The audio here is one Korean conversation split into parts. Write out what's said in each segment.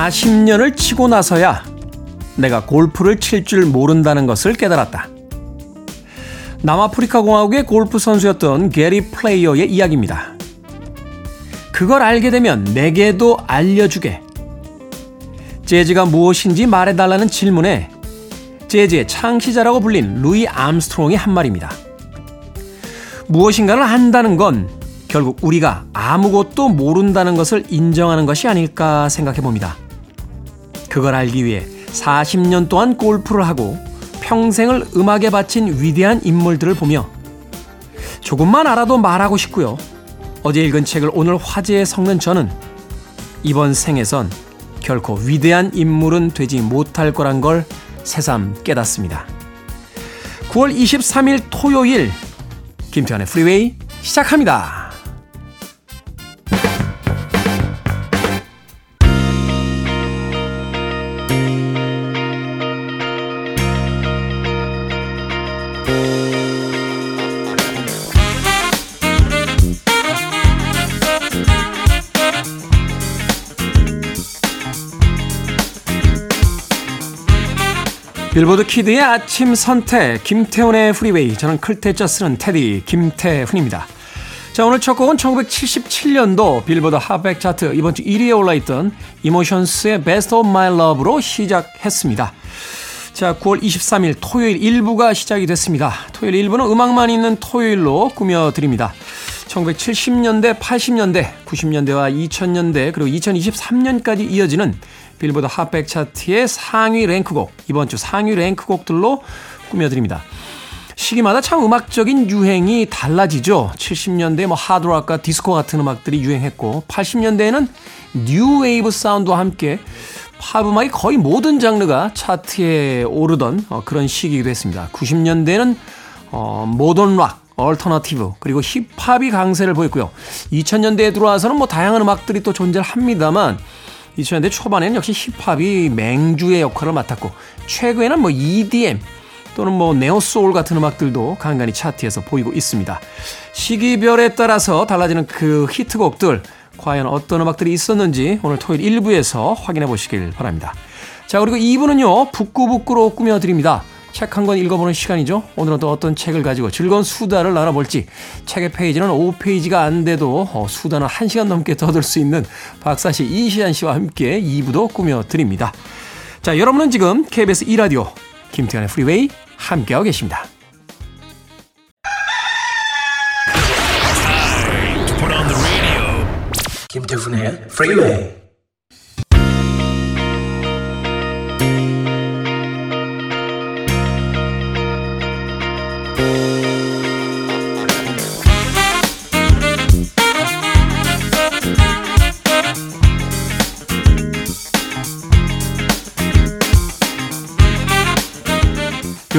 40년을 치고 나서야 내가 골프를 칠 줄 모른다는 것을 깨달았다. 남아프리카 공화국의 골프 선수였던 게리 플레이어의 이야기입니다. 그걸 알게 되면 내게도 알려주게. 재즈가 무엇인지 말해달라는 질문에 재즈의 창시자라고 불린 루이 암스트롱이 한 말입니다. 무엇인가를 안다는 건 결국 우리가 아무것도 모른다는 것을 인정하는 것이 아닐까 생각해 봅니다. 그걸 알기 위해 40년 동안 골프를 하고 평생을 음악에 바친 위대한 인물들을 보며 조금만 알아도 말하고 싶고요. 어제 읽은 책을 오늘 화제에 섞는 저는 이번 생에선 결코 위대한 인물은 되지 못할 거란 걸 새삼 깨닫습니다. 9월 23일 토요일 김태환의 프리웨이 시작합니다. 빌보드 키드의 아침 선택 김태훈의 프리웨이 저는 클테짜 쓰는 테디 김태훈입니다. 자 오늘 첫 곡은 1977년도 빌보드 핫백 차트 이번 주 1위에 올라있던 이모션스의 Best of My Love로 시작했습니다. 자 9월 23일 토요일 1부가 시작이 됐습니다. 토요일 1부는 음악만 있는 토요일로 꾸며드립니다. 1970년대, 80년대, 90년대와 2000년대 그리고 2023년까지 이어지는 빌보드 핫백 차트의 상위 랭크곡, 이번 주 상위 랭크곡들로 꾸며드립니다. 시기마다 참 음악적인 유행이 달라지죠. 70년대 뭐 하드락과 디스코 같은 음악들이 유행했고 80년대에는 뉴 웨이브 사운드와 함께 팝 음악이 거의 모든 장르가 차트에 오르던 어, 그런 시기이기도 했습니다. 90년대에는 어, 모던 락, 얼터너티브 그리고 힙합이 강세를 보였고요. 2000년대에 들어와서는 뭐 다양한 음악들이 또 존재를 합니다만 2000년대 초반에는 역시 힙합이 맹주의 역할을 맡았고 최근에는 뭐 EDM 또는 뭐 네오소울 같은 음악들도 간간히 차트에서 보이고 있습니다. 시기별에 따라서 달라지는 그 히트곡들 과연 어떤 음악들이 있었는지 오늘 토요일 1부에서 확인해 보시길 바랍니다. 자 그리고 2부는요 북구북구로 꾸며드립니다. 책 한 권 읽어보는 시간이죠. 오늘은 또 어떤 책을 가지고 즐거운 수다를 나눠볼지 책의 페이지는 5페이지가 안 돼도 어, 수다는 1시간 넘게 떠들 수 있는 박사씨 이시한 씨와 함께 2부도 꾸며드립니다. 자 여러분은 지금 KBS 2라디오 김태훈의 프리웨이 함께하고 계십니다. 김태훈의 프리웨이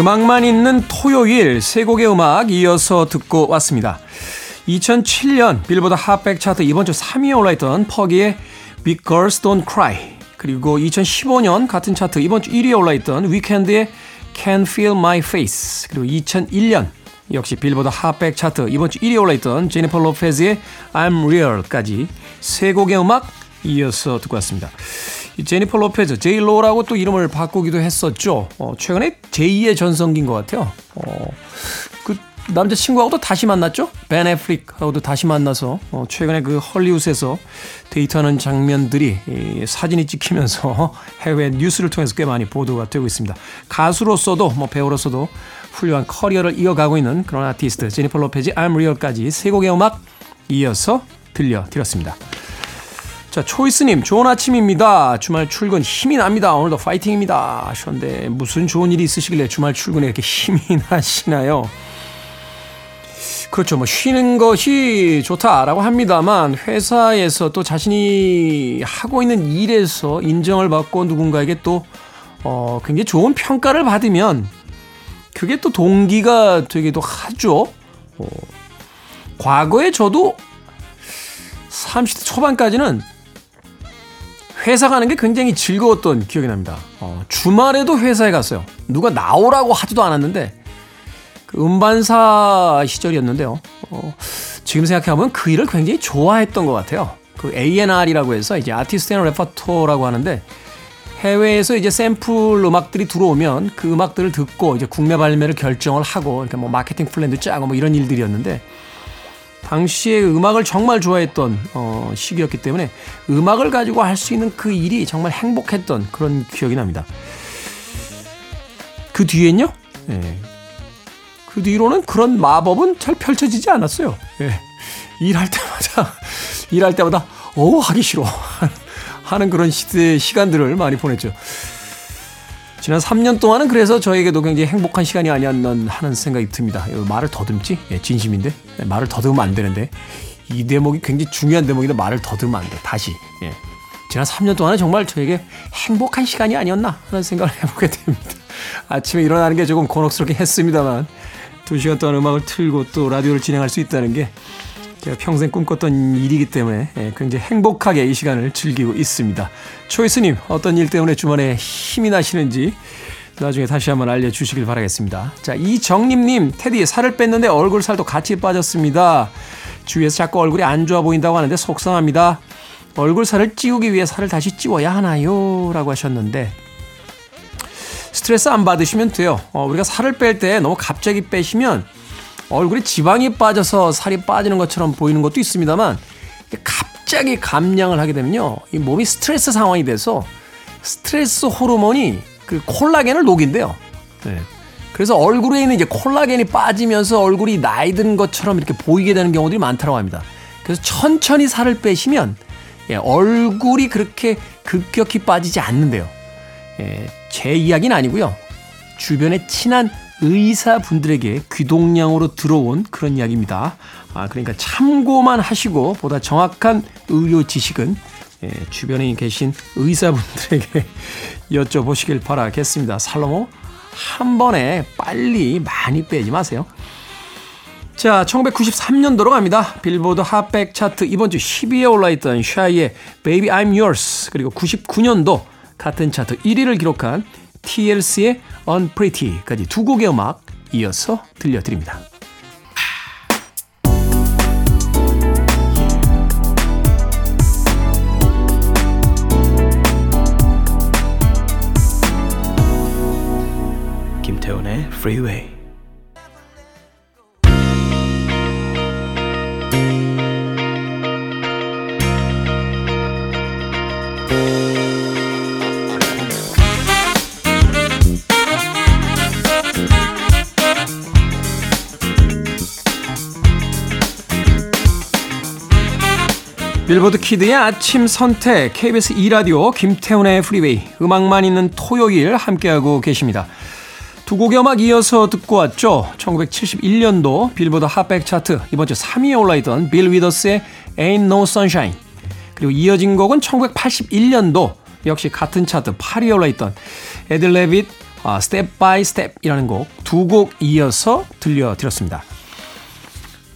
음악만 있는 토요일 세 곡의 음악 이어서 듣고 왔습니다. 2007년 빌보드 핫백 차트 이번 주 3위에 올라있던 퍼기의 Big Girls Don't Cry 그리고 2015년 같은 차트 이번 주 1위에 올라있던 위켄드의 Can Feel My Face 그리고 2001년 역시 빌보드 핫백 차트 이번 주 1위에 올라있던 제니퍼 로페즈의 I'm Real까지 세 곡의 음악 이어서 듣고 왔습니다. 제니퍼 로페즈, 제이로라고 또 이름을 바꾸기도 했었죠. 어, 최근에 제2의 전성기인 것 같아요. 어, 그 남자친구하고도 다시 만났죠? 벤 애플릭하고도 다시 만나서 어, 최근에 그 헐리우드에서 데이트하는 장면들이 이, 사진이 찍히면서 해외 뉴스를 통해서 꽤 많이 보도가 되고 있습니다. 가수로서도 뭐 배우로서도 훌륭한 커리어를 이어가고 있는 그런 아티스트 제니퍼 로페즈, I'm Real까지 세 곡의 음악 이어서 들려드렸습니다. 자, 초이스님, 좋은 아침입니다. 주말 출근 힘이 납니다. 오늘도 파이팅입니다. 하셨는데, 무슨 좋은 일이 있으시길래 주말 출근에 이렇게 힘이 나시나요? 그렇죠. 뭐, 쉬는 것이 좋다라고 합니다만, 회사에서 또 자신이 하고 있는 일에서 인정을 받고 누군가에게 또, 어, 굉장히 좋은 평가를 받으면, 그게 또 동기가 되기도 하죠. 어, 과거에 저도 30대 초반까지는 회사 가는 게 굉장히 즐거웠던 기억이 납니다. 어, 주말에도 회사에 갔어요. 누가 나오라고 하지도 않았는데 그 음반사 시절이었는데요. 어, 지금 생각해보면 그 일을 굉장히 좋아했던 것 같아요. 그 A&R이라고 해서 이제 artist and repertoire라고 하는데 해외에서 이제 샘플 음악들이 들어오면 그 음악들을 듣고 이제 국내 발매를 결정을 하고 그러니까 뭐 마케팅 플랜도 짜고 뭐 이런 일들이었는데 당시에 음악을 정말 좋아했던 어, 시기였기 때문에 음악을 가지고 할 수 있는 그 일이 정말 행복했던 그런 기억이 납니다. 그 뒤엔요? 예. 그 뒤로는 그런 마법은 잘 펼쳐지지 않았어요. 예. 일할 때마다 일할 때마다 어 하기 싫어 하는 그런 시대 시간들을 많이 보냈죠. 지난 3년 동안은 그래서 저에게도 굉장히 행복한 시간이 아니었나 하는 생각이 듭니다. 말을 더듬지? 예, 진심인데 예, 말을 더듬으면 안 되는데 이 대목이 굉장히 중요한 대목인데 말을 더듬으면 안 돼. 다시. 예. 지난 3년 동안은 정말 저에게 행복한 시간이 아니었나 하는 생각을 해보게 됩니다. 아침에 일어나는 게 조금 곤혹스럽게 했습니다만 2시간 동안 음악을 틀고 또 라디오를 진행할 수 있다는 게 제가 평생 꿈꿨던 일이기 때문에 예, 굉장히 행복하게 이 시간을 즐기고 있습니다. 초이스님, 어떤 일 때문에 주말에 힘이 나시는지 나중에 다시 한번 알려주시길 바라겠습니다. 자, 이정림님, 테디 살을 뺐는데 얼굴 살도 같이 빠졌습니다. 주위에서 자꾸 얼굴이 안 좋아 보인다고 하는데 속상합니다. 얼굴 살을 찌우기 위해 살을 다시 찌워야 하나요? 라고 하셨는데, 스트레스 안 받으시면 돼요. 어, 우리가 살을 뺄 때 너무 갑자기 빼시면 얼굴에 지방이 빠져서 살이 빠지는 것처럼 보이는 것도 있습니다만 갑자기 감량을 하게 되면요. 이 몸이 스트레스 상황이 돼서 스트레스 호르몬이 그 콜라겐을 녹인대요. 네. 그래서 얼굴에 있는 이제 콜라겐이 빠지면서 얼굴이 나이 든 것처럼 이렇게 보이게 되는 경우들이 많다고 합니다. 그래서 천천히 살을 빼시면 예, 얼굴이 그렇게 급격히 빠지지 않는데요. 예, 제 이야기는 아니고요. 주변에 친한 의사분들에게 귀동량으로 들어온 그런 이야기입니다. 아, 그러니까 참고만 하시고 보다 정확한 의료 지식은 예, 주변에 계신 의사분들에게 여쭤보시길 바라겠습니다. 살로모 한 번에 빨리 많이 빼지 마세요. 자, 1993년도로 갑니다. 빌보드 핫백 차트 이번 주 10위에 올라있던 샤이의 Baby I'm Yours 그리고 99년도 같은 차트 1위를 기록한 TLC의 Unpretty까지 두 곡의 음악 이어서 들려드립니다. 김태훈의 Freeway 빌보드 키드의 아침 선택 KBS 2라디오 김태훈의 프리웨이 음악만 있는 토요일 함께하고 계십니다. 두 곡의 음악 이어서 듣고 왔죠. 1971년도 빌보드 핫백 차트 이번 주 3위에 올라있던 빌 위더스의 Ain't No Sunshine 그리고 이어진 곡은 1981년도 역시 같은 차트 8위에 올라있던 에들 레빗 아, Step by Step이라는 곡 두 곡 이어서 들려드렸습니다.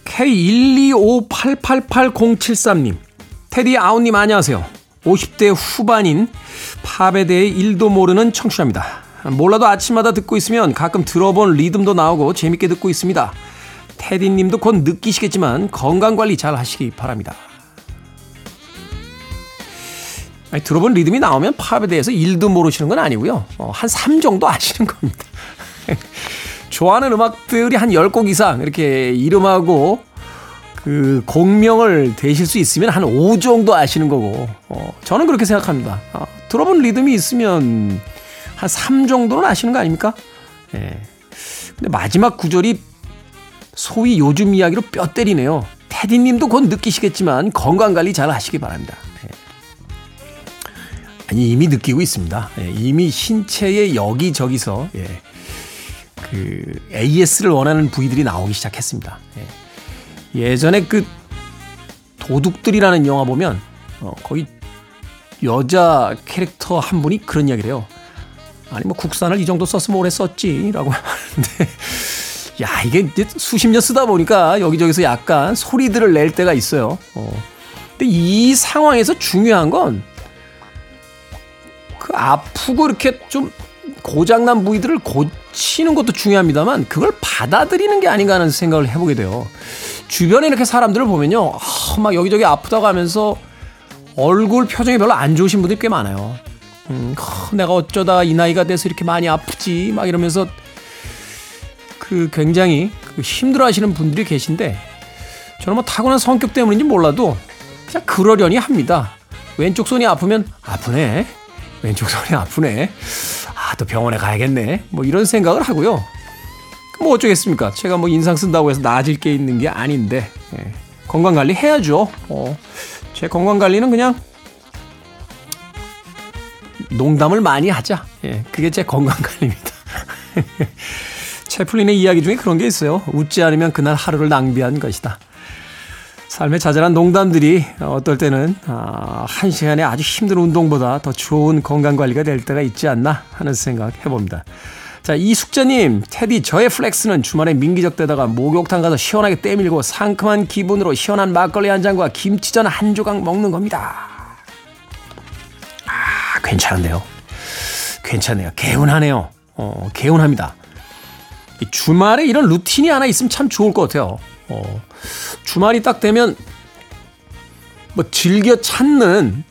K125888073님 테디 아웃님 안녕하세요. 50대 후반인 팝에 대해 일도 모르는 청취자입니다. 몰라도 아침마다 듣고 있으면 가끔 들어본 리듬도 나오고 재밌게 듣고 있습니다. 테디님도 곧 느끼시겠지만 건강관리 잘 하시기 바랍니다. 아니, 들어본 리듬이 나오면 팝에 대해서 일도 모르시는 건 아니고요. 어, 한3 정도 아시는 겁니다. 좋아하는 음악들이 한 10곡 이상 이렇게 이름하고 그 공명을 대실 수 있으면 한 5 정도 아시는 거고 어, 저는 그렇게 생각합니다. 어, 들어본 리듬이 있으면 한 3 정도는 아시는 거 아닙니까? 예. 근데 마지막 구절이 소위 요즘 이야기로 뼈 때리네요. 테디님도 곧 느끼시겠지만 건강 관리 잘 하시기 바랍니다. 예. 아니 이미 느끼고 있습니다. 예. 이미 신체의 여기저기서 예. 그 AS를 원하는 부위들이 나오기 시작했습니다. 예. 예전에 그 도둑들이라는 영화 보면 어, 거기 여자 캐릭터 한 분이 그런 이야기를 해요. 아니 뭐 국산을 이 정도 썼으면 오래 썼지라고 하는데 야 이게 수십 년 쓰다 보니까 여기저기서 약간 소리들을 낼 때가 있어요. 어. 근데 이 상황에서 중요한 건 그 아프고 이렇게 좀 고장난 부위들을 고치는 것도 중요합니다만 그걸 받아들이는 게 아닌가 하는 생각을 해보게 돼요. 주변에 이렇게 사람들을 보면요. 아, 막 여기저기 아프다고 하면서 얼굴 표정이 별로 안 좋으신 분들이 꽤 많아요. 음, 허, 내가 어쩌다 이 나이가 돼서 이렇게 많이 아프지 막 이러면서 그 굉장히 그 힘들어 하시는 분들이 계신데 저는 뭐 타고난 성격 때문인지 몰라도 그냥 그러려니 합니다. 왼쪽 손이 아프면 아프네. 왼쪽 손이 아프네. 아, 또 병원에 가야겠네. 뭐 이런 생각을 하고요. 뭐 어쩌겠습니까? 제가 뭐 인상 쓴다고 해서 나아질 게 있는 게 아닌데 예. 건강 관리 해야죠. 어. 제 건강 관리는 그냥 농담을 많이 하자. 예. 그게 제 건강 관리입니다. 채플린의 이야기 중에 그런 게 있어요. 웃지 않으면 그날 하루를 낭비한 것이다. 삶의 자잘한 농담들이 어떨 때는 아, 한 시간에 아주 힘든 운동보다 더 좋은 건강 관리가 될 때가 있지 않나 하는 생각 해봅니다. 자, 이숙자님, 테디, 저의 flex는 주말에 민기적대다가 목욕탕 가서 시원하게 때밀고 상큼한 기분으로 시원한 막걸리 한 잔과 김치전 한 조각 먹는 겁니다. 아, 괜찮은데요? 괜찮네요. 개운하네요. 어, 개운합니다. 주말에 이런 루틴이 하나 있으면 참 좋을 것 같아요. 어, 주말이 딱 되면 뭐 즐겨 찾는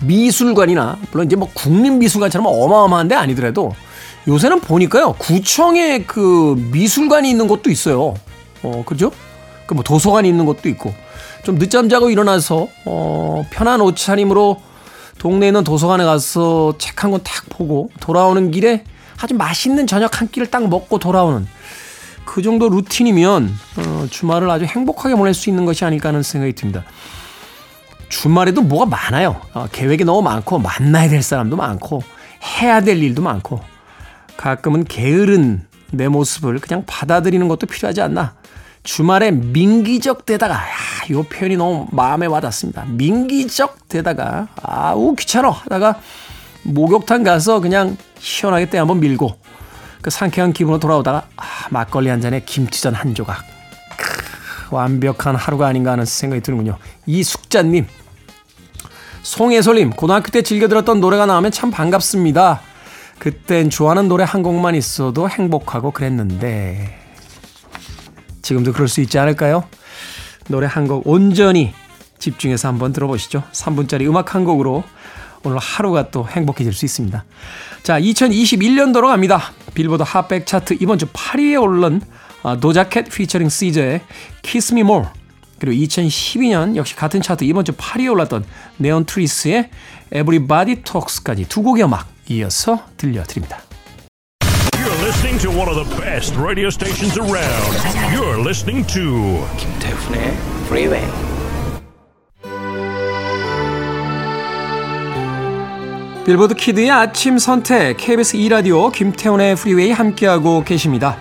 미술관이나 물론 이제 뭐 국립미술관처럼 어마어마한 데 아니더라도 요새는 보니까요 구청에 그 미술관이 있는 곳도 있어요. 어 그죠? 그 뭐 도서관이 있는 곳도 있고 좀 늦잠 자고 일어나서 어 편한 옷차림으로 동네에 있는 도서관에 가서 책 한권딱 보고 돌아오는 길에 아주 맛있는 저녁 한 끼를 딱 먹고 돌아오는 그 정도 루틴이면 어, 주말을 아주 행복하게 보낼 수 있는 것이 아닐까 하는 생각이 듭니다. 주말에도 뭐가 많아요. 어, 계획이 너무 많고 만나야 될 사람도 많고 해야 될 일도 많고 가끔은 게으른 내 모습을 그냥 받아들이는 것도 필요하지 않나. 주말에 민기적 대다가 야, 이 표현이 너무 마음에 와닿습니다. 민기적 대다가 아우 귀찮어 하다가 목욕탕 가서 그냥 시원하게 때 한번 밀고 그 상쾌한 기분으로 돌아오다가 아, 막걸리 한 잔에 김치전 한 조각. 크, 완벽한 하루가 아닌가 하는 생각이 드는군요. 이숙자님. 송혜솔님, 고등학교 때 즐겨 들었던 노래가 나오면 참 반갑습니다. 그땐 좋아하는 노래 한 곡만 있어도 행복하고 그랬는데. 지금도 그럴 수 있지 않을까요? 노래 한 곡 온전히 집중해서 한번 들어보시죠. 3분짜리 음악 한 곡으로 오늘 하루가 또 행복해질 수 있습니다. 자, 2021년도로 갑니다. 빌보드 핫백 차트 이번 주 8위에 오른 도자 캣 피처링 시저의 Kiss Me More 그리고 2012년 역시 같은 차트 이번 주 8위에 올랐던 네온 트리즈의 Everybody Talks까지 두 곡의 음악 이어서 들려드립니다. You're listening to one of the best radio stations around. You're listening to 김태훈의 Freeway. 빌보드 키드의 아침 선택 KBS 2 라디오 김태훈의 프리웨이 함께하고 계십니다.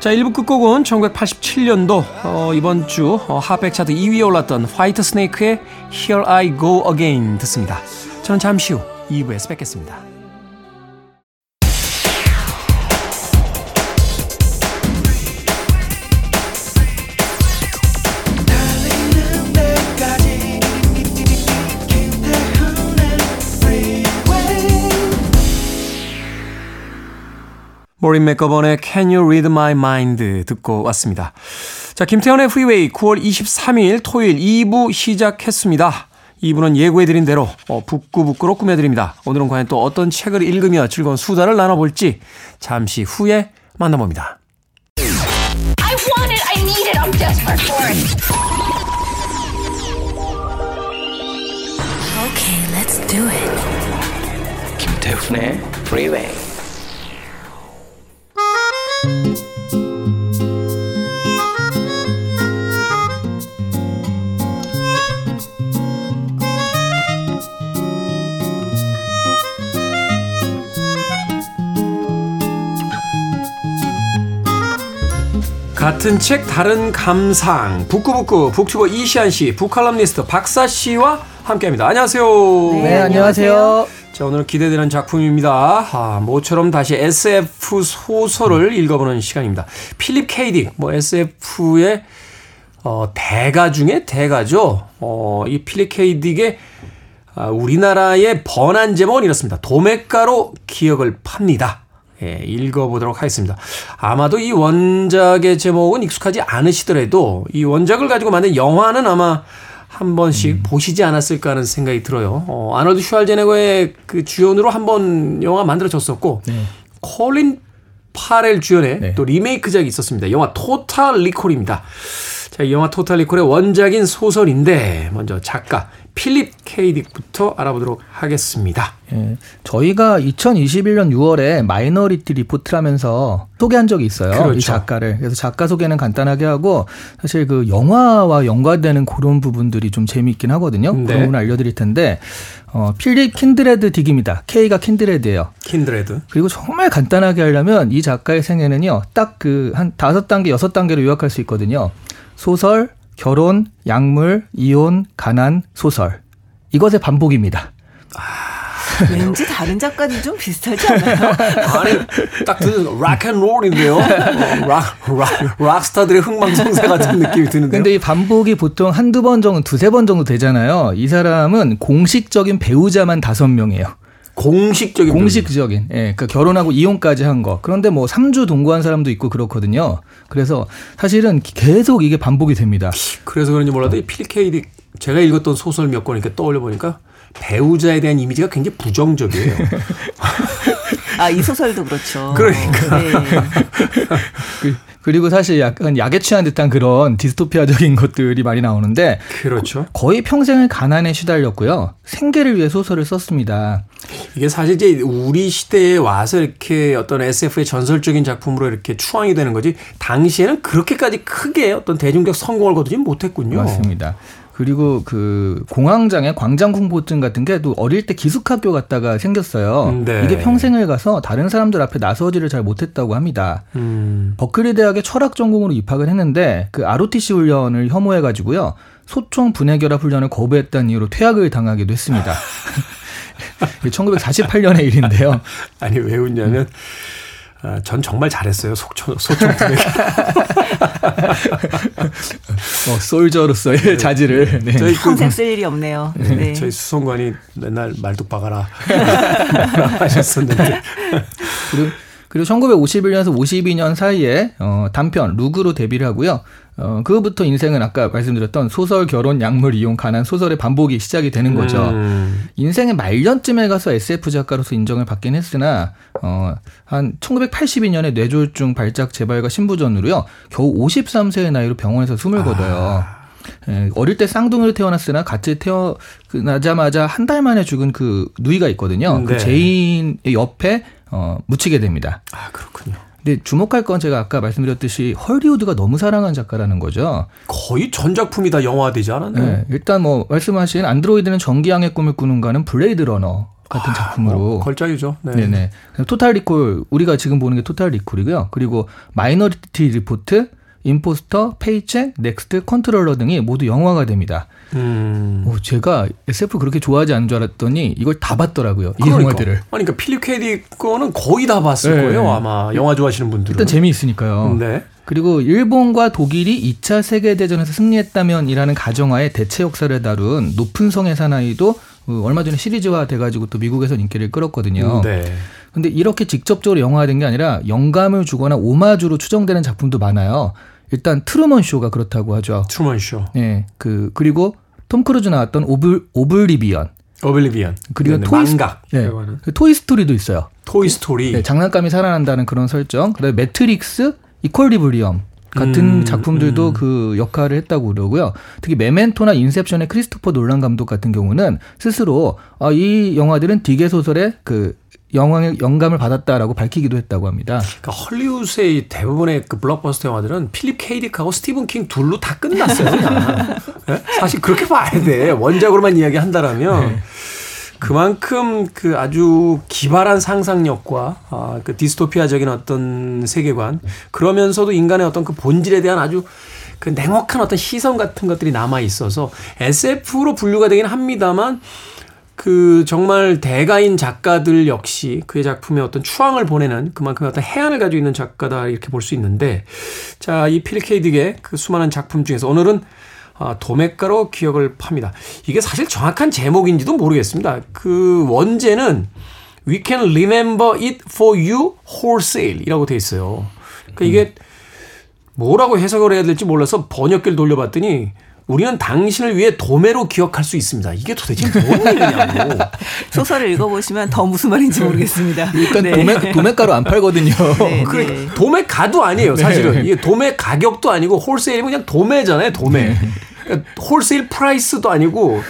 자 1부 끝곡은 1987년도 어, 이번 주 어, 핫백 차트 2위에 올랐던 화이트 스네이크의 Here I Go Again 듣습니다. 저는 잠시 후 2부에서 뵙겠습니다. 모린 맥거번의 Can You Read My Mind 듣고 왔습니다. 자, 김태현의 프리웨이 9월 23일 토요일 2부 시작했습니다. 2부는 예고해드린 대로 어, 북구북구로 꾸며드립니다. 오늘은 과연 또 어떤 책을 읽으며 즐거운 수다를 나눠볼지 잠시 후에 만나봅니다. I want it. I need it. I'm desperate for it. Okay, let's do it. 김태훈의 Freeway. 같은 책 다른 감상 북구북구 북튜버 이시안 씨, 북칼럼니스트 박사 씨와 함께합니다. 안녕하세요. 네, 안녕하세요. 자 오늘 기대되는 작품입니다. 아, 모처럼 다시 SF 소설을 읽어보는 시간입니다. 필립 케이딕, 뭐 SF의 어, 대가 중에 대가죠. 어, 이 필립 케이딕의 아, 우리나라의 번안 제목은 이렇습니다. 도매가로 기억을 팝니다. 예, 읽어보도록 하겠습니다. 아마도 이 원작의 제목은 익숙하지 않으시더라도 이 원작을 가지고 만든 영화는 아마 한 번씩 보시지 않았을까 하는 생각이 들어요. 어, 아놀드 슈왈제네거의 그 주연으로 한 번 영화 만들어졌었고 콜린 파렐 주연의 네. 또 리메이크작이 있었습니다. 영화 토탈 리콜입니다. 자, 이 영화 토탈 리콜의 원작인 소설인데 먼저 작가 필립 K. 딕부터 알아보도록 하겠습니다. 예, 저희가 2021년 6월에 마이너리티 리포트라면서 소개한 적이 있어요. 그렇죠. 이 작가를. 그래서 작가 소개는 간단하게 하고 사실 그 영화와 연관되는 그런 부분들이 좀 재미있긴 하거든요. 네. 그런 부분 알려드릴 텐데 어, 필립 킨드레드 딕입니다. K가 킨드레드예요. 킨드레드. 그리고 정말 간단하게 하려면 이 작가의 생애는요, 딱 그 한 다섯 단계, 여섯 단계로 요약할 수 있거든요. 소설, 결혼, 약물, 이혼, 가난, 소설. 이것의 반복입니다. 왠지 다른 작가님 좀 비슷하지 않아요? 아니 딱 듣는 락앤롤인데요. 락, 락, 락스타들의 흥망성쇠 같은 느낌이 드는데요. 근데 이 반복이 보통 한두 번 정도, 두세 번 정도 되잖아요. 이 사람은 공식적인 배우자만 다섯 명이에요. 공식적인 공식적인, 예, 그 결혼하고 이혼까지 한 거. 그런데 뭐 3주 동거한 사람도 있고 그렇거든요. 그래서 사실은 계속 이게 반복이 됩니다. 그래서 그런지 몰라도 이 필립 케이딕 제가 읽었던 소설 몇 권 이렇게 떠올려 보니까 배우자에 대한 이미지가 굉장히 부정적이에요. 아, 이 소설도 그렇죠. 그러니까. 네. 그, 그리고 사실 약간 약에 취한 듯한 그런 디스토피아적인 것들이 많이 나오는데 그렇죠. 거의 평생을 가난에 시달렸고요. 생계를 위해 소설을 썼습니다. 이게 사실 이제 우리 시대에 와서 이렇게 어떤 SF의 전설적인 작품으로 이렇게 추앙이 되는 거지 당시에는 그렇게까지 크게 어떤 대중적 성공을 거두지 못했군요. 맞습니다. 그리고 그 공황장애 광장 공포증 같은 게 또 어릴 때 기숙학교 갔다가 생겼어요. 네. 이게 평생을 가서 다른 사람들 앞에 나서지를 잘 못했다고 합니다. 음. 버클리 대학에 철학 전공으로 입학을 했는데 그 ROTC 훈련을 혐오해 가지고요. 소총 분해결합 훈련을 거부했다는 이유로 퇴학을 당하기도 했습니다. 1948년의 일인데요. 아니 왜 웃냐면 아, 전 정말 잘했어요. 속초 소총 분해. 어, 솔저로서의 자질을. 네. 저희 그 평생 쓸 일이 없네요. 네. 저희 수송관이 맨날 말뚝 박아라 하셨었는데 그리고, 그리고 1951년에서 52년 사이에 어, 단편 룩으로 데뷔를 하고요. 어, 그부터 인생은 아까 말씀드렸던 소설, 결혼, 약물, 이용, 가난 소설의 반복이 시작이 되는 거죠. 음. 인생의 말년쯤에 가서 SF 작가로서 인정을 받긴 했으나 어, 한 1982년에 뇌졸중 발작 재발과 신부전으로요. 겨우 53세의 나이로 병원에서 숨을 거둬요. 예, 어릴 때 쌍둥이로 태어났으나 같이 태어나자마자 한 달 만에 죽은 그 누이가 있거든요. 네. 그 제인의 옆에 어, 묻히게 됩니다. 아 그렇군요. 근데 주목할 건 제가 아까 말씀드렸듯이 헐리우드가 너무 사랑한 작가라는 거죠. 거의 전 작품이 다 영화되지 않았나요? 네, 일단 뭐 말씀하신 안드로이드는 전기양의 꿈을 꾸는가는 블레이드 러너 같은 작품으로 어, 걸작이죠. 네. 네네. 토탈 리콜 우리가 지금 보는 게 토탈 리콜이고요. 그리고 마이너리티 리포트, 임포스터, 페이첵, 넥스트, 컨트롤러 등이 모두 영화가 됩니다. 음. 오, 제가 SF 그렇게 좋아하지 않는 줄 알았더니 이걸 다 봤더라고요. 이 그러니까. 영화들을. 아니, 그러니까 필립 K. 딕 거는 거의 다 봤을 네. 거예요. 아마 영화 좋아하시는 분들은. 일단 재미있으니까요. 네. 그리고 일본과 독일이 2차 세계대전에서 승리했다면이라는 가정하에 대체 역사를 다룬 높은 성의 사나이도 어, 얼마 전에 시리즈화 돼가지고 또 미국에서 인기를 끌었거든요. 네. 근데 이렇게 직접적으로 영화화된 게 아니라 영감을 주거나 오마주로 추정되는 작품도 많아요. 일단 트루먼 쇼가 그렇다고 하죠. 트루먼 쇼, 예, 그 그리고 톰 크루즈 나왔던 오블 오블리비언 오블리비언, 그리고 네, 토이 망각, 네, 토이 스토리도 있어요. 토이 스토리. 네, 장난감이 살아난다는 그런 설정. 그다음에 매트릭스, 이퀼리브리엄 같은 음, 작품들도 음. 그 역할을 했다고 그러고요. 특히 메멘토나 인셉션의 크리스토퍼 놀란 감독 같은 경우는 스스로 아, 이 영화들은 딕의 소설의 그 영광의 영감을 받았다라고 밝히기도 했다고 합니다. 그러니까 헐리우드의 대부분의 그 블록버스터 영화들은 필립 K. 딕하고 스티븐 킹 둘로 다 끝났어요. 네? 사실 그렇게 봐야 돼. 원작으로만 이야기한다라면 그만큼 그 아주 기발한 상상력과 아, 그 디스토피아적인 어떤 세계관 그러면서도 인간의 어떤 그 본질에 대한 아주 그 냉혹한 어떤 시선 같은 것들이 남아 있어서 SF로 분류가 되긴 합니다만 그 정말 대가인 작가들 역시 그의 작품에 어떤 추앙을 보내는 그만큼 어떤 해안을 가지고 있는 작가다 이렇게 볼 수 있는데 자 이 필 케이딕의 그 수많은 작품 중에서 오늘은 아, 도매가로 기억을 팝니다. 이게 사실 정확한 제목인지도 모르겠습니다. 그 원제는 We can remember it for you wholesale이라고 돼 있어요. 그러니까 이게 뭐라고 해석을 해야 될지 몰라서 번역기를 돌려봤더니 우리는 당신을 위해 도매로 기억할 수 있습니다. 이게 도대체 뭔 얘기냐고. 소설을 읽어보시면 더 무슨 말인지 모르겠습니다. 일단 네. 도매, 도매가로 안 팔거든요. 네, 그러니까 네. 도매 가도 아니에요, 사실은. 이게 도매 가격도 아니고 홀세일이면 그냥 도매잖아요, 도매. 그러니까 wholesale price도 아니고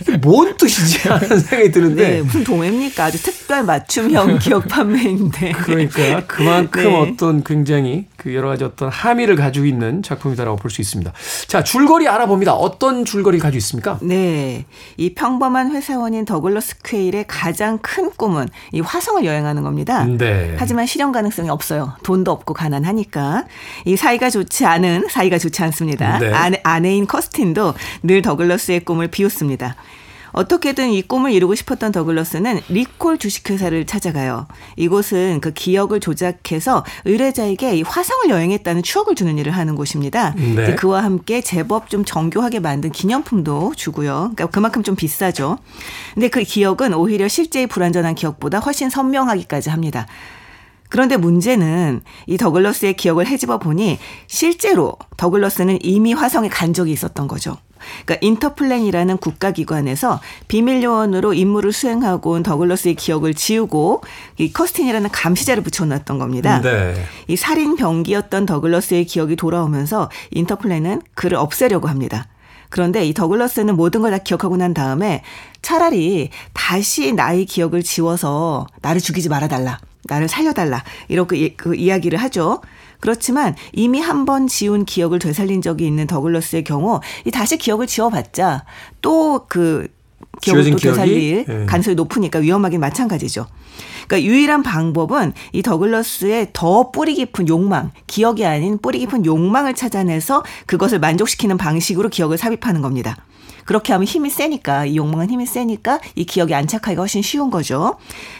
이게 뭔 뜻이지 하는 생각이 드는데 네, 무슨 도매입니까? 아주 특별 맞춤형 기억 판매인데. 그러니까 그만큼 네. 어떤 굉장히 그 여러 가지 어떤 함의를 가지고 있는 작품이다라고 볼 수 있습니다. 자, 줄거리 알아봅니다. 어떤 줄거리를 가지고 있습니까? 네. 이 평범한 회사원인 더글러스 퀘일의 가장 큰 꿈은 이 화성을 여행하는 겁니다. 네. 하지만 실현 가능성이 없어요. 돈도 없고 가난하니까. 이 사이가 좋지 않은, 사이가 좋지 않습니다. 네. 아내, 아내인 커스틴도 늘 더글러스의 꿈을 비웃습니다. 어떻게든 이 꿈을 이루고 싶었던 더글러스는 리콜 주식회사를 찾아가요. 이곳은 그 기억을 조작해서 의뢰자에게 이 화성을 여행했다는 추억을 주는 일을 하는 곳입니다. 네. 그와 함께 제법 좀 정교하게 만든 기념품도 주고요. 그러니까 그만큼 좀 비싸죠. 근데 그 기억은 오히려 실제의 불완전한 기억보다 훨씬 선명하기까지 합니다. 그런데 문제는 이 더글러스의 기억을 헤집어 보니 실제로 더글러스는 이미 화성에 간 적이 있었던 거죠. 그러니까 인터플랜이라는 국가기관에서 비밀 요원으로 임무를 수행하고 온 더글러스의 기억을 지우고 이 커스틴이라는 감시자를 붙여놨던 겁니다. 네. 이 살인 병기였던 더글러스의 기억이 돌아오면서 인터플랜은 그를 없애려고 합니다. 그런데 이 더글러스는 모든 걸 다 기억하고 난 다음에 차라리 다시 나의 기억을 지워서 나를 죽이지 말아달라. 나를 살려달라. 이렇게 이- 그 이야기를 하죠. 그렇지만 이미 한 번 지운 기억을 되살린 적이 있는 더글러스의 경우 이 다시 기억을 지워봤자 또그 기억을 또? 되살릴 예. 가능성이 높으니까 위험하긴 마찬가지죠. 그러니까 유일한 방법은 이 더글러스의 더 뿌리 깊은 욕망, 기억이 아닌 뿌리 깊은 욕망을 찾아내서 그것을 만족시키는 방식으로 기억을 삽입하는 겁니다. 그렇게 하면 힘이 세니까 이 욕망은 힘이 세니까 이 기억이 안착하기가 훨씬 쉬운 거죠.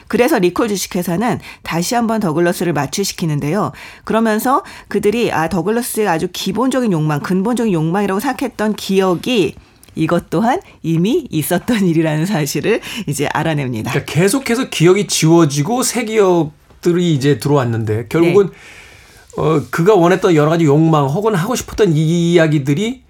그래서 리콜 주식회사는 다시 한번 더글러스를 마취시키는데요. 그러면서 그들이 아 더글러스의 아주 기본적인 욕망, 근본적인 욕망이라고 생각했던 기억이 이것 또한 이미 있었던 일이라는 사실을 이제 알아냅니다. 그러니까 계속해서 기억이 지워지고 새 기억들이 이제 들어왔는데 결국은 네. 어 그가 원했던 여러 가지 욕망 혹은 하고 싶었던 이 이야기들이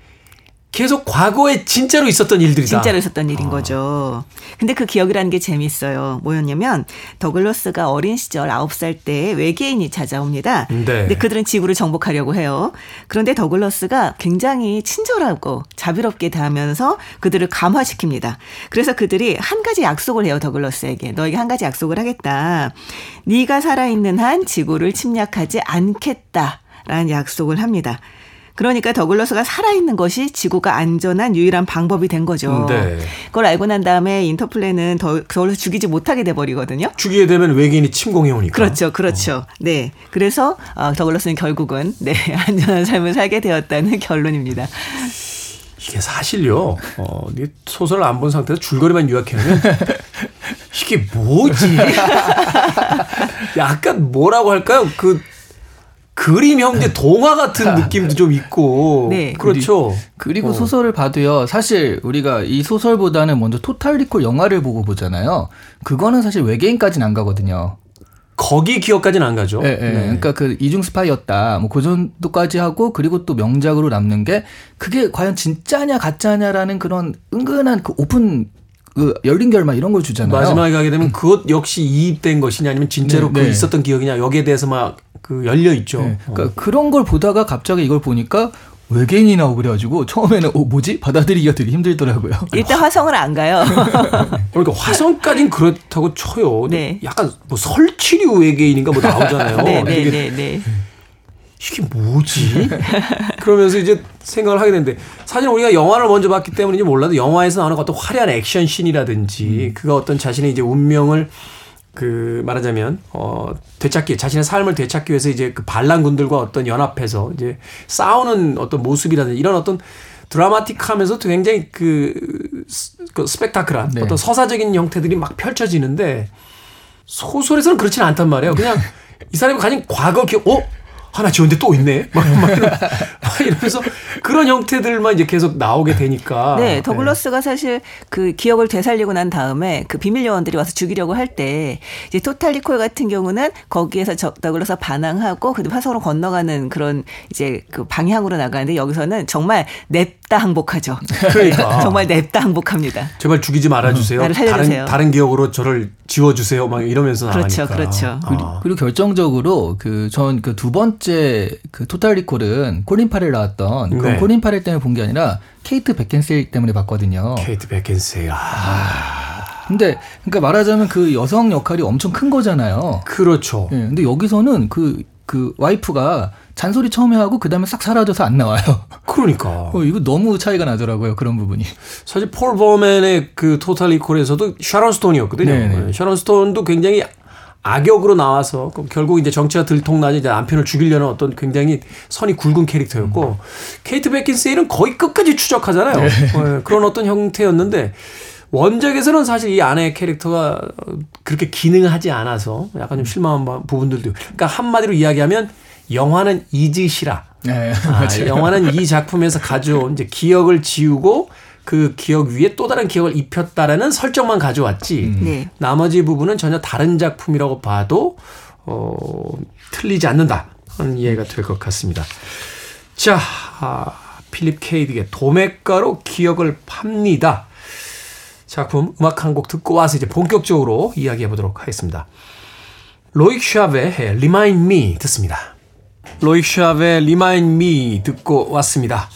계속 과거에 진짜로 있었던 일들이다. 진짜로 있었던 일인 거죠. 근데 그 기억이라는 게 재밌어요. 뭐였냐면 더글러스가 어린 시절 9살 때 외계인이 찾아옵니다. 네. 근데 그들은 지구를 정복하려고 해요. 그런데 더글러스가 굉장히 친절하고 자비롭게 대하면서 그들을 감화시킵니다. 그래서 그들이 한 가지 약속을 해요. 더글러스에게. 너에게 한 가지 약속을 하겠다. 네가 살아있는 한 지구를 침략하지 않겠다 라는 약속을 합니다. 그러니까 더글러스가 살아있는 것이 지구가 안전한 유일한 방법이 된 거죠. 네. 그걸 알고 난 다음에 인터플랜은 더, 더글러스 죽이지 못하게 돼버리거든요. 죽이게 되면 외계인이 침공해 오니까. 그렇죠, 그렇죠. 네. 그래서 어, 더글러스는 결국은 네 안전한 삶을 살게 되었다는 결론입니다. 이게 사실요. 어, 소설을 안 본 상태에서 줄거리만 요약해놓으면 이게 뭐지? 약간 뭐라고 할까요? 그 그림 형제 동화 같은 느낌도 좀 있고. 네. 그렇죠. 그리고 어. 소설을 봐도요. 사실 우리가 이 소설보다는 먼저 토탈 리콜 영화를 보고 보잖아요. 그거는 사실 외계인까지는 안 가거든요. 거기 기억까지는 안 가죠. 예, 예. 네. 그러니까 그 이중 스파이였다. 뭐그 정도까지 하고 그리고 또 명작으로 남는 게 그게 과연 진짜냐 가짜냐라는 그런 은근한 그 오픈 그 열린 결말 이런 걸 주잖아요. 마지막에 가게 되면 그것 역시 이입된 것이냐 아니면 진짜로 네, 그 네. 있었던 기억이냐 여기에 대해서 막 그 열려 있죠. 네. 어. 그러니까 그런 걸 보다가 갑자기 이걸 보니까 외계인이 나오고 그래가지고 처음에는 어 뭐지 받아들이기가 되게 힘들더라고요. 일단 화성을 안 가요. 그러니까 화성까지는 그렇다고 쳐요. 네. 약간 뭐 설치류 외계인인가 뭐 나오잖아요. 네, 네, 네, 네. 이게 뭐지? 그러면서 이제 생각을 하게 되는데 사실 우리가 영화를 먼저 봤기 때문인지 몰라도 영화에서 나오는 어떤 화려한 액션 씬이라든지 그가 어떤 자신의 이제 운명을 그 말하자면 어 되찾기 자신의 삶을 되찾기 위해서 이제 그 반란군들과 어떤 연합해서 이제 싸우는 어떤 모습이라든지 이런 어떤 드라마틱하면서도 굉장히 그, 스- 그 스펙타클한 네. 어떤 서사적인 형태들이 막 펼쳐지는데 소설에서는 그렇지는 않단 말이에요. 그냥 이 사람이 가진 과거 기억, 어? 하나 지웠는데 또 있네? 막, 막 이러- 막 이러면서 그런 형태들만 이제 계속 나오게 되니까. 네, 더글러스가 사실 그 기억을 되살리고 난 다음에 그 비밀 요원들이 와서 죽이려고 할 때 이제 토탈 리콜 같은 경우는 거기에서 저, 더글러스가 반항하고 그 화성으로 건너가는 그런 이제 그 방향으로 나가는데 여기서는 정말 냅다 냅다 항복하죠. 그러니까. 정말 냅다 항복합니다. 제발 죽이지 말아주세요. 나를 살려주세요. 다른, 다른 기억으로 저를 지워주세요. 막 이러면서 그렇죠, 나가니까. 그렇죠. 그리- 아. 그리고 결정적으로 그 전 그 두 번째 그 토탈 리콜은 콜린 파렐 나왔던 그 네. 콜린 파렐 때문에 본 게 아니라 케이트 베켄세일 때문에 봤거든요. 케이트 베켄세일. 아, 근데 그러니까 말하자면 그 여성 역할이 엄청 큰 거잖아요. 그렇죠. 예. 근데 여기서는 그그 와이프가 잔소리 처음에 하고 그다음에 싹 사라져서 안 나와요. 그러니까. 어, 이거 너무 차이가 나더라고요. 그런 부분이. 사실 폴 버호벤의 그 토탈 리콜에서도 샤론 스톤이었거든요. 네네. 네, 샤론 스톤도 굉장히 악역으로 나와서 그 결국 이제 정체가 들통나지 이제 남편을 죽이려는 어떤 굉장히 선이 굵은 캐릭터였고 케이트 베킨세일은 거의 끝까지 추적하잖아요. 네, 그런 어떤 형태였는데 원작에서는 사실 이 아내의 캐릭터가 그렇게 기능하지 않아서 약간 좀 실망한 바- 부분들도 그러니까 한마디로 이야기하면 영화는 잊으시라. 네, 아. 영화는 이 작품에서 가져온 이제 기억을 지우고 그 기억 위에 또 다른 기억을 입혔다라는 설정만 가져왔지. 네. 나머지 부분은 전혀 다른 작품이라고 봐도 어, 틀리지 않는다 하는 이해가 될 것 같습니다. 자, 아, 필립 K. 딕의 도매가로 기억을 팝니다. 작품 음악 한 곡 듣고 와서 이제 본격적으로 이야기해 보도록 하겠습니다. 로익솝의 Remind Me 듣습니다. 로익솝의 Remind Me 듣고 왔습니다.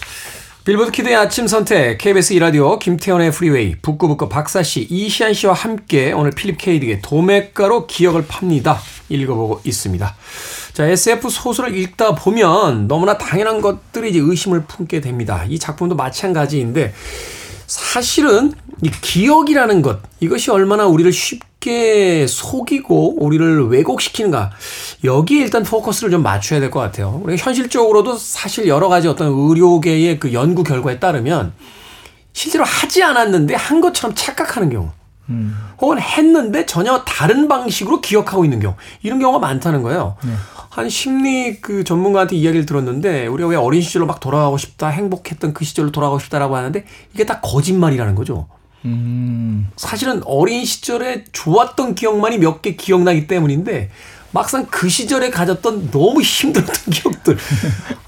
빌보드 키드의 아침 선택 KBS 이라디오 김태훈의 프리웨이 북끄북끄 박사씨 이시한 씨와 함께 오늘 필립 K. 딕의 도매가로 기억을 팝니다. 읽어보고 있습니다. 자 SF 소설을 읽다 보면 너무나 당연한 것들이 이제 의심을 품게 됩니다. 이 작품도 마찬가지인데 사실은 이 기억이라는 것 이것이 얼마나 우리를 쉽게 속이고 우리를 왜곡시키는가 여기에 일단 포커스를 좀 맞춰야 될 것 같아요. 우리가 현실적으로도 사실 여러 가지 어떤 의료계의 그 연구 결과에 따르면 실제로 하지 않았는데 한 것처럼 착각하는 경우 혹은 했는데 전혀 다른 방식으로 기억하고 있는 경우 이런 경우가 많다는 거예요. 한 심리 그 전문가한테 이야기를 들었는데 우리가 왜 어린 시절로 막 돌아가고 싶다 행복했던 그 시절로 돌아가고 싶다라고 하는데 이게 다 거짓말이라는 거죠. 음, 사실은 어린 시절에 좋았던 기억만이 몇 개 기억나기 때문인데 막상 그 시절에 가졌던 너무 힘들었던 기억들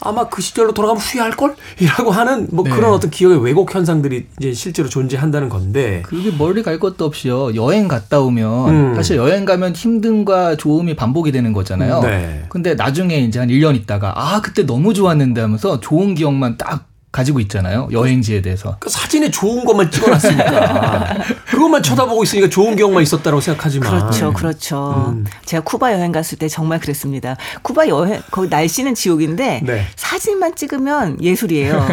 아마 그 시절로 돌아가면 후회할 걸? 이라고 하는 뭐 네. 그런 어떤 기억의 왜곡 현상들이 이제 실제로 존재한다는 건데 그게 멀리 갈 것도 없이요. 여행 갔다 오면 음. 사실 여행 가면 힘듦과 좋음이 반복이 되는 거잖아요. 네. 근데 나중에 이제 한 1년 있다가 아, 그때 너무 좋았는데 하면서 좋은 기억만 딱 가지고 있잖아요. 여행지에 대해서. 그 사진에 좋은 것만 찍어놨으니까 그것만 쳐다보고 있으니까 좋은 기억만 있었다고 생각하지만 그렇죠, 그렇죠. 음. 제가 쿠바 여행 갔을 때 정말 그랬습니다. 쿠바 여행 거기 날씨는 지옥인데 네. 사진만 찍으면 예술이에요.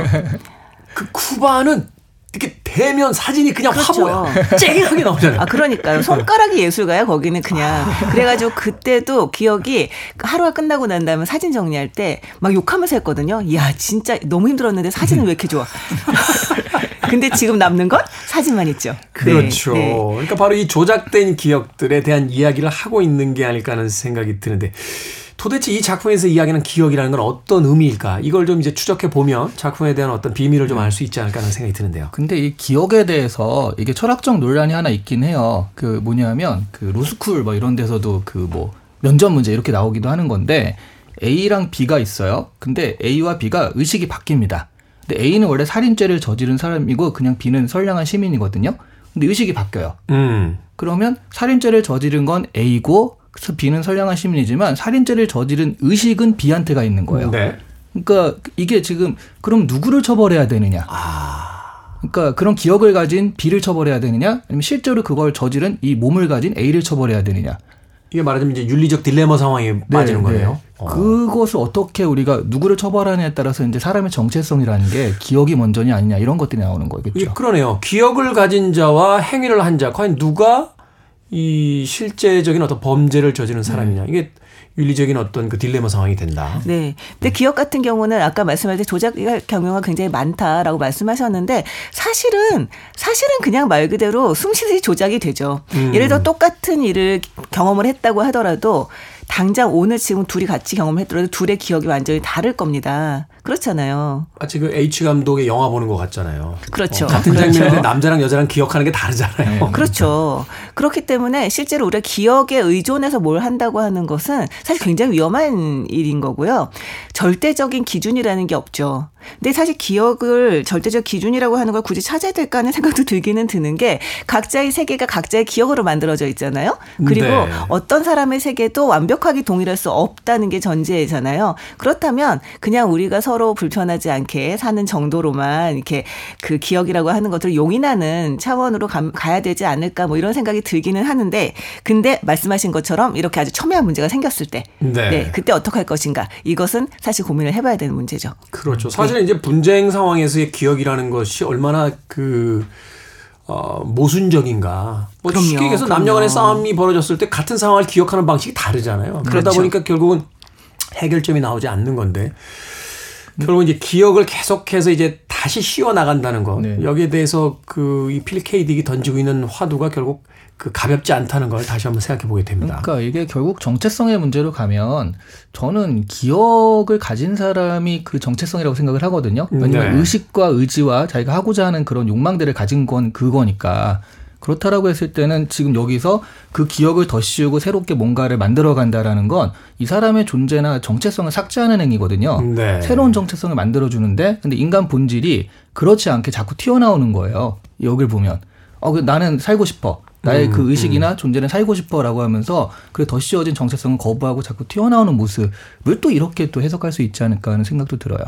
그 쿠바는 이렇게 대면 사진이 그냥 그렇죠. 화보야 쨍하게 나오잖아요. 아 그러니까요. 손가락이 예술가요. 거기는 그냥 그래가지고 그때도 기억이 하루가 끝나고 난 다음에 사진 정리할 때 막 욕하면서 했거든요. 이야 진짜 너무 힘들었는데 사진은 왜 이렇게 좋아? 근데 지금 남는 건 사진만 있죠. 그렇죠. 네, 네. 그러니까 바로 이 조작된 기억들에 대한 이야기를 하고 있는 게 아닐까 하는 생각이 드는데 도대체 이 작품에서 이야기하는 기억이라는 건 어떤 의미일까? 이걸 좀 이제 추적해 보면 작품에 대한 어떤 비밀을 좀 알 수 있지 않을까 하는 생각이 드는데요. 근데 이 기억에 대해서 이게 철학적 논란이 하나 있긴 해요. 그 뭐냐면 그 로스쿨 뭐 이런 데서도 그 뭐 면접 문제 이렇게 나오기도 하는 건데 A랑 B가 있어요. 근데 A와 B가 의식이 바뀝니다. 근데 A는 원래 살인죄를 저지른 사람이고 그냥 B는 선량한 시민이거든요. 근데 의식이 바뀌어요. 음. 그러면 살인죄를 저지른 건 A고 그래서 B는 선량한 시민이지만 살인죄를 저지른 의식은 B한테가 있는 거예요. 네. 그러니까 이게 지금 그럼 누구를 처벌해야 되느냐? 그러니까 그런 기억을 가진 B를 처벌해야 되느냐? 아니면 실제로 그걸 저지른 이 몸을 가진 A를 처벌해야 되느냐? 이게 말하자면 이제 윤리적 딜레마 상황에 빠지는 네, 거예요. 네. 어. 그것을 어떻게 우리가 누구를 처벌하느냐에 따라서 이제 사람의 정체성이라는 게 기억이 먼저냐 아니냐 이런 것들이 나오는 거겠죠. 그러네요. 기억을 가진 자와 행위를 한 자, 과연 누가 이 실제적인 어떤 범죄를 저지른 사람이냐. 이게 윤리적인 어떤 그 딜레마 상황이 된다. 네. 근데 기억 같은 경우는 아까 말씀하신 조작할 경우가 굉장히 많다라고 말씀하셨는데 사실은 사실은 그냥 말 그대로 숨쉬듯이 조작이 되죠. 예를 들어 똑같은 일을 경험을 했다고 하더라도 당장 오늘 지금 둘이 같이 경험을 했더라도 둘의 기억이 완전히 다를 겁니다. 그렇잖아요. 마치 그 H 감독의 영화 보는 것 같잖아요. 그렇죠. 어, 같은 그렇죠. 장면인데 남자랑 여자랑 기억하는 게 다르잖아요. 그렇죠. 그렇기 때문에 실제로 우리가 기억에 의존해서 뭘 한다고 하는 것은 사실 굉장히 위험한 일인 거고요. 절대적인 기준이라는 게 없죠. 근데 사실 기억을 절대적 기준이라고 하는 걸 굳이 찾아야 될까 하는 생각도 들기는 드는 게 각자의 세계가 각자의 기억으로 만들어져 있잖아요. 그리고 네. 어떤 사람의 세계도 완벽하게 동일할 수 없다는 게 전제잖아요. 그렇다면 그냥 우리가 서로 불편하지 않게 사는 정도로만 이렇게 그 기억이라고 하는 것들을 용인하는 차원으로 가, 가야 되지 않을까 뭐 이런 생각이 들기는 하는데 근데 말씀하신 것처럼 이렇게 아주 첨예한 문제가 생겼을 때 네. 그때 어떻게 할 것인가 이것은 사실 고민을 해봐야 되는 문제죠. 그렇죠. 사실 은 이제 분쟁 상황에서의 기억이라는 것이 얼마나 그 어, 모순적인가. 뭐 그럼요, 쉽게 얘기해서. 남녀 간의 싸움이 벌어졌을 때 같은 상황을 기억하는 방식이 다르잖아요. 그러다 그렇죠. 보니까 결국은 해결점이 나오지 않는 건데 결국 이제 기억을 계속해서 이제 다시 씌워 나간다는 거 네. 여기에 대해서 그 이 필 케이딕이 던지고 있는 화두가 결국 그 가볍지 않다는 걸 다시 한번 생각해 보게 됩니다. 그러니까 이게 결국 정체성의 문제로 가면 저는 기억을 가진 사람이 그 정체성이라고 생각을 하거든요. 왜냐면 네. 의식과 의지와 자기가 하고자 하는 그런 욕망들을 가진 건 그거니까. 그렇다라고 했을 때는 지금 여기서 그 기억을 더 씌우고 새롭게 뭔가를 만들어 간다라는 건 이 사람의 존재나 정체성을 삭제하는 행위거든요. 네. 새로운 정체성을 만들어 주는데 근데 인간 본질이 그렇지 않게 자꾸 튀어나오는 거예요. 여기를 보면 어그 나는 살고 싶어. 나의 음, 그 의식이나 존재는 살고 싶어라고 하면서 그더 씌워진 정체성을 거부하고 자꾸 튀어나오는 모습을 또 이렇게 또 해석할 수 있지 않을까 하는 생각도 들어요.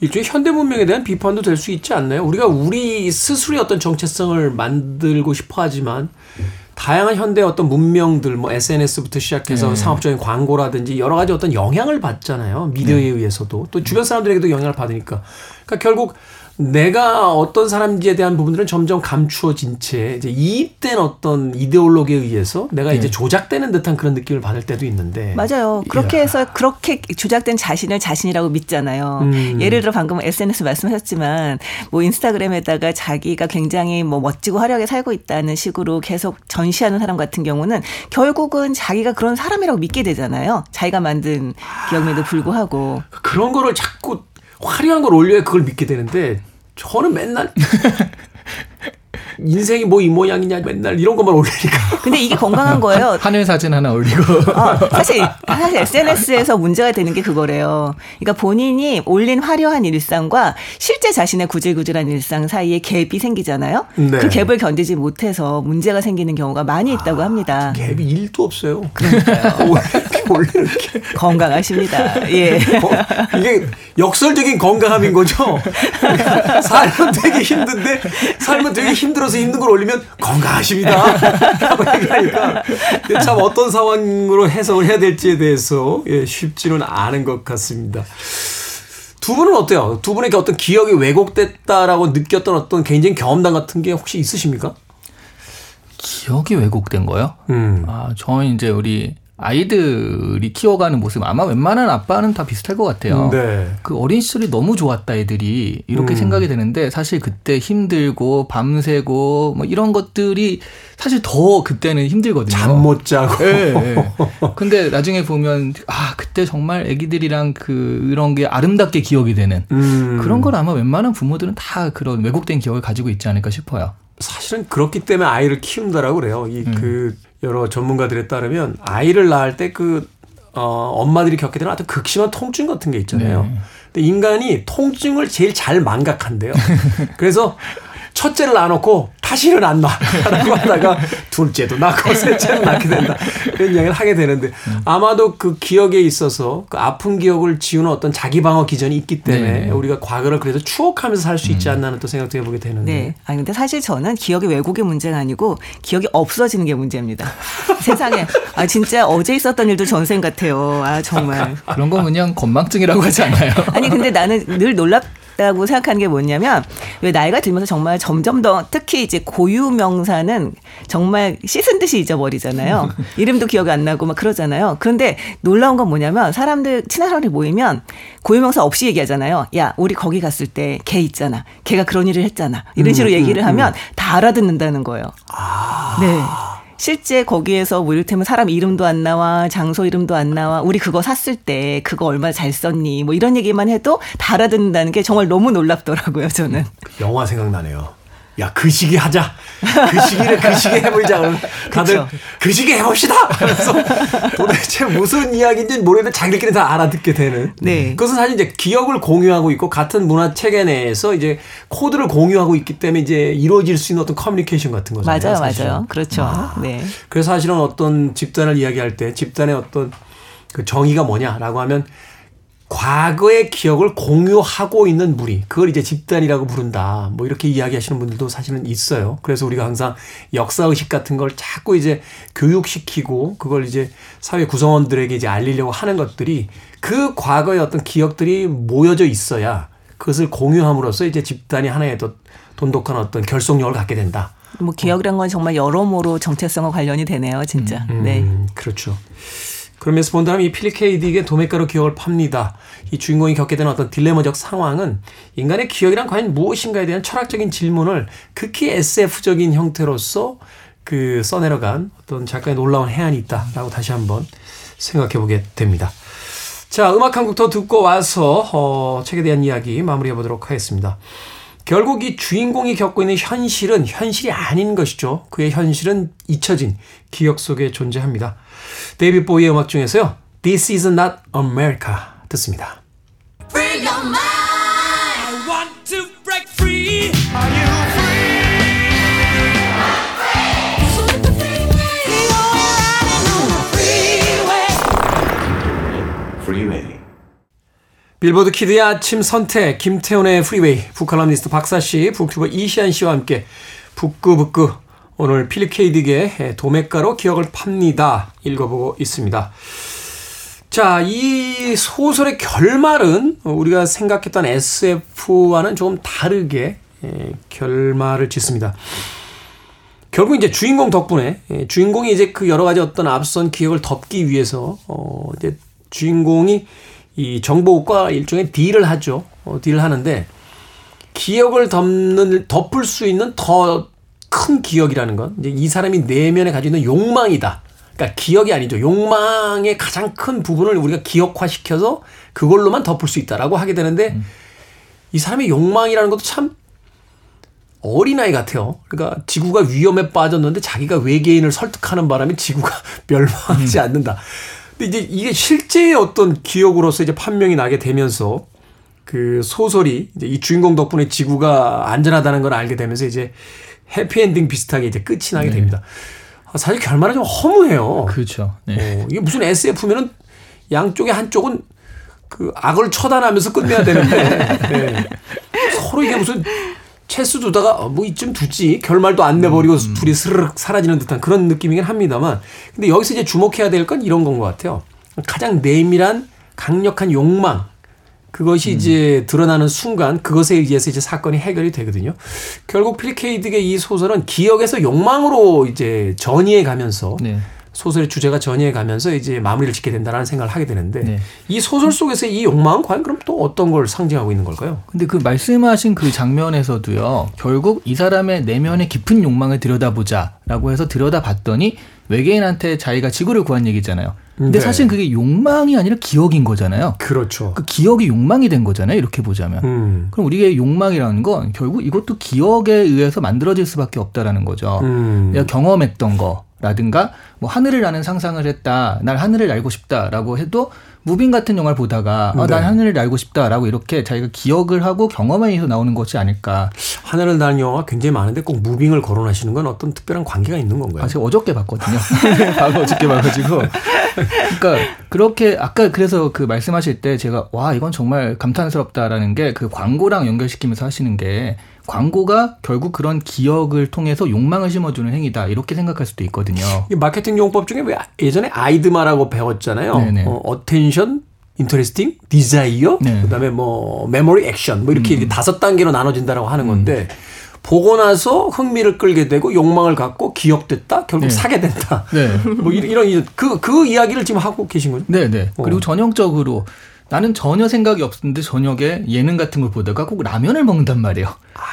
일종의 현대 문명에 대한 비판도 될 수 있지 않나요? 우리가 우리 스스로의 어떤 정체성을 만들고 싶어 하지만 다양한 현대 어떤 문명들 뭐 SNS부터 시작해서 네. 상업적인 광고라든지 여러 가지 어떤 영향을 받잖아요. 미디어에 의해서도 또 주변 사람들에게도 영향을 받으니까. 그러니까 결국 내가 어떤 사람인지에 대한 부분들은 점점 감추어진 채 이제 이입된 어떤 이데올로기에 의해서 내가 이제 조작되는 듯한 그런 느낌을 받을 때도 있는데 맞아요. 그렇게 해서 그렇게 조작된 자신을 자신이라고 믿잖아요. 음. 예를 들어 방금 SNS 말씀하셨지만 뭐 인스타그램에다가 자기가 굉장히 뭐 멋지고 화려하게 살고 있다는 식으로 계속 전시하는 사람 같은 경우는 결국은 자기가 그런 사람이라고 믿게 되잖아요. 자기가 만든 기억에도 불구하고 그런 거를 자꾸 화려한 걸 올려야 그걸 믿게 되는데 저는 맨날 인생이 뭐 이 모양이냐 맨날 이런 것만 올리니까 근데 이게 건강한 거예요. 하늘 사진 하나 올리고 어, 사실 사실 SNS에서 문제가 되는 게 그거래요. 그러니까 본인이 올린 화려한 일상과 실제 자신의 구질구질한 일상 사이에 갭이 생기잖아요. 네. 그 갭을 견디지 못해서 문제가 생기는 경우가 많이 있다고 합니다. 갭이 일도 없어요. 그러니까요. 올리는 게 건강하십니다. 예. 어, 이게 역설적인 건강함인 거죠. 삶은 되게 힘든데 삶은 되게 힘들어서 힘든 걸 올리면 건강하십니다. 라고 얘기하니까 참 어떤 상황으로 해석을 해야 될지에 대해서 예, 쉽지는 않은 것 같습니다. 두 분은 어때요? 두 분에게 어떤 기억이 왜곡됐다라고 느꼈던 어떤 개인적인 경험담 같은 게 혹시 있으십니까? 기억이 왜곡된 거요? 음. 아, 저는 이제 우리 아이들이 키워가는 모습 아마 웬만한 아빠는 다 비슷할 것 같아요. 네. 그 어린 시절이 너무 좋았다 애들이 이렇게 음. 생각이 되는데 사실 그때 힘들고 밤새고 뭐 이런 것들이 사실 더 그때는 힘들거든요. 잠 못 자고. 예, 예. 근데 나중에 보면 아 그때 정말 애기들이랑 그 이런 게 아름답게 기억이 되는 음. 그런 걸 아마 웬만한 부모들은 다 그런 왜곡된 기억을 가지고 있지 않을까 싶어요. 사실은 그렇기 때문에 아이를 키운다라고 그래요. 이 음. 그 여러 전문가들에 따르면 아이를 낳을 때 그 어, 엄마들이 겪게 되는 아주 극심한 통증 같은 게 있잖아요. 네. 근데 인간이 통증을 제일 잘 망각한대요. 그래서 첫째를 낳아놓고 다시는 안 낳라고 하다가 둘째도 낳고 셋째도 낳게 된다. 그런 이야기를 하게 되는데 아마도 그 기억에 있어서 그 아픈 기억을 지우는 어떤 자기 방어 기전이 있기 때문에 네. 우리가 과거를 그래도 추억하면서 살 수 있지 않나 하는 또 생각도 해보게 되는데. 네. 아니 근데 사실 저는 기억이 왜곡의 문제가 아니고 기억이 없어지는 게 문제입니다. 세상에 아 진짜 어제 있었던 일도 전생 같아요. 아 정말. 그런 건 그냥 건망증이라고 하지 않나요? 아니 근데 나는 늘 놀랍 다고 생각하는 게 뭐냐면 왜 나이가 들면서 정말 점점 더 특히 이제 고유 명사는 정말 씻은 듯이 잊어버리잖아요. 이름도 기억이 안 나고 막 그러잖아요. 그런데 놀라운 건 뭐냐면 사람들 친한 사람들이 모이면 고유 명사 없이 얘기하잖아요. 야 우리 거기 갔을 때 걔 있잖아. 걔가 그런 일을 했잖아. 이런 식으로 얘기를 하면 다 알아듣는다는 거예요. 네. 실제 거기에서 뭐 이를테면 사람 이름도 안 나와, 장소 이름도 안 나와, 우리 그거 샀을 때 그거 얼마나 잘 썼니, 뭐 이런 얘기만 해도 다 알아듣는다는 게 정말 너무 놀랍더라고요, 저는. 영화 생각나네요. 야, 그 시기 하자. 그 시기를 그 시기 해보자. 다들. 그 시기 해봅시다. 그래서 도대체 무슨 이야기인지 모르겠는데 자기들끼리 다 알아듣게 되는. 네. 그것은 사실 이제 기억을 공유하고 있고 같은 문화 체계 내에서 이제 코드를 공유하고 있기 때문에 이제 이루어질 수 있는 어떤 커뮤니케이션 같은 거잖아요. 맞아요, 사실은. 맞아요. 그렇죠. 네. 그래서 사실은 어떤 집단을 이야기할 때 집단의 어떤 그 정의가 뭐냐라고 하면 과거의 기억을 공유하고 있는 무리 그걸 이제 집단이라고 부른다 뭐 이렇게 이야기하시는 분들도 사실은 있어요 그래서 우리가 항상 역사 의식 같은 걸 자꾸 이제 교육시키고 그걸 이제 사회 구성원들에게 이제 알리려고 하는 것들이 그 과거의 어떤 기억들이 모여져 있어야 그것을 공유함으로써 이제 집단이 하나의 더 돈독한 어떤 결속력을 갖게 된다 뭐 기억이란 건 정말 여러모로 정체성과 관련이 되네요, 진짜. 네. 음, 그렇죠. 그러면서 본다면 이 필립 케이딕의 도매가루 기억을 팝니다. 이 주인공이 겪게 되는 어떤 딜레마적 상황은 인간의 기억이란 과연 무엇인가에 대한 철학적인 질문을 극히 SF적인 형태로서 그 써내려간 어떤 작가의 놀라운 해안이 있다라고 다시 한번 생각해 보게 됩니다. 자, 음악 한 곡 더 듣고 와서 어, 책에 대한 이야기 마무리해 보도록 하겠습니다. 결국 이 주인공이 겪고 있는 현실은 현실이 아닌 것이죠. 그의 현실은 잊혀진 기억 속에 존재합니다. 데이비 보이의 음악 중에서요. This is not America 듣습니다. 빌보드 키드의 아침 선택 김태훈의 프리웨이 북칼럼니스트 박사씨 북튜버 이시한씨와 함께 북끄북끄 오늘 필립 K. 딕의 도매가로 기억을 팝니다. 읽어보고 있습니다. 자 이 소설의 결말은 우리가 생각했던 SF와는 조금 다르게 에, 결말을 짓습니다. 결국 이제 주인공 덕분에 예, 주인공이 이제 그 여러 가지 어떤 앞선 기억을 덮기 위해서 어 이제 주인공이 이 정보국과 일종의 딜을 하죠. 어, 딜을 하는데 기억을 덮는 덮을 수 있는 더 큰 기억이라는 건 이제 이 사람이 내면에 가지고 있는 욕망이다. 그러니까 기억이 아니죠. 욕망의 가장 큰 부분을 우리가 기억화시켜서 그걸로만 덮을 수 있다라고 하게 되는데 이 사람의 욕망이라는 것도 참 어린아이 같아요. 그러니까 지구가 위험에 빠졌는데 자기가 외계인을 설득하는 바람에 지구가 멸망하지 않는다. 근데 이제 이게 실제의 어떤 기억으로서 이제 판명이 나게 되면서 그 소설이 이제 이 주인공 덕분에 지구가 안전하다는 걸 알게 되면서 이제 해피엔딩 비슷하게 이제 끝이 나게 됩니다. 아, 사실 결말은 좀 허무해요. 그렇죠. 네. 어, 이게 무슨 SF면은 양쪽의 한쪽은 그 악을 처단하면서 끝내야 되는데 네. 서로 이게 무슨 체스 두다가 어, 뭐 이쯤 두지 결말도 안 내버리고 둘이 스르륵 사라지는 듯한 그런 느낌이긴 합니다만 근데 여기서 이제 주목해야 될 건 이런 건 것 같아요. 가장 내밀한 강력한 욕망 그것이 이제 드러나는 순간 그것에 의해서 이제 사건이 해결이 되거든요. 결국 필립 케이딕의 이 소설은 기억에서 욕망으로 이제 전이해 가면서 네. 소설의 주제가 전이해 가면서 이제 마무리를 짓게 된다라는 생각을 하게 되는데 네. 이 소설 속에서 이 욕망은 과연 그럼 또 어떤 걸 상징하고 있는 걸까요? 근데 그 말씀하신 그 장면에서도요, 결국 이 사람의 내면의 깊은 욕망을 들여다보자라고 해서 들여다봤더니 외계인한테 자기가 지구를 구한 얘기잖아요. 근데 네. 사실 그게 욕망이 아니라 기억인 거잖아요. 그렇죠. 그 기억이 욕망이 된 거잖아요. 이렇게 보자면. 음. 그럼 우리의 욕망이라는 건 결국 이것도 기억에 의해서 만들어질 수밖에 없다라는 거죠. 음. 내가 경험했던 거 라든가 뭐 하늘을 나는 상상을 했다. 날 하늘을 날고 싶다라고 해도 무빙 같은 영화를 보다가 어, 난 네. 하늘을 날고 싶다라고 이렇게 자기가 기억을 하고 경험에 의해서 나오는 것이 아닐까. 하늘을 나는 영화가 굉장히 많은데 꼭 무빙을 거론하시는 건 어떤 특별한 관계가 있는 건가요? 아, 제가 어저께 봤거든요. 바로 어저께 봐가지고. 그러니까 그렇게 아까 그래서 그 말씀하실 때 제가 와 이건 정말 감탄스럽다라는 게 그 광고랑 연결시키면서 하시는 게 광고가 결국 그런 기억을 통해서 욕망을 심어주는 행위다 이렇게 생각할 수도 있거든요. 이 마케팅 용법 중에 왜 예전에 AIDMA라고 배웠잖아요. 네네. 어, attention, interesting, desire, 네. 음. 그다음에 뭐 메모리, 액션 뭐 이렇게 다섯 단계로 나눠진다라고 하는 건데 보고 나서 흥미를 끌게 되고 욕망을 갖고 기억됐다, 결국 네. 사게 된다. 네. 뭐 이런 이런 그그 이야기를 지금 하고 계신 거죠? 네, 네. 어. 그리고 전형적으로 나는 전혀 생각이 없었는데 저녁에 예능 같은 걸 보다가 꼭 라면을 먹는단 말이에요.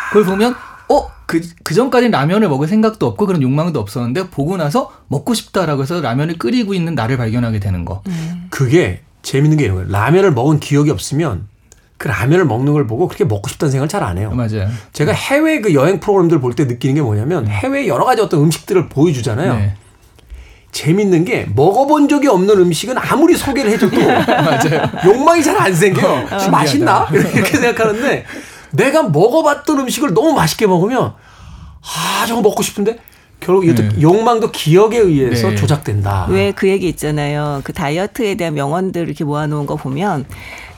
그걸 보면 어, 그, 그 전까지는 라면을 먹을 생각도 없고 그런 욕망도 없었는데 보고 나서 먹고 싶다라고 해서 라면을 끓이고 있는 나를 발견하게 되는 거. 그게 재밌는 게 이런 거예요. 라면을 먹은 기억이 없으면 그 라면을 먹는 걸 보고 그렇게 먹고 싶다는 생각을 잘 안 해요. 맞아요. 제가 해외 그 여행 프로그램들 볼 때 느끼는 게 뭐냐면 해외 여러 가지 어떤 음식들을 보여주잖아요. 네. 재밌는 게 먹어본 적이 없는 음식은 아무리 소개를 해줘도 욕망이 잘 안 생겨. 맛있나? 이렇게 생각하는데 내가 먹어봤던 음식을 너무 맛있게 먹으면 아 저거 먹고 싶은데 결국 이것도 욕망도 기억에 의해서 네. 조작된다. 왜 그 얘기 있잖아요. 그 다이어트에 대한 명언들 이렇게 모아놓은 거 보면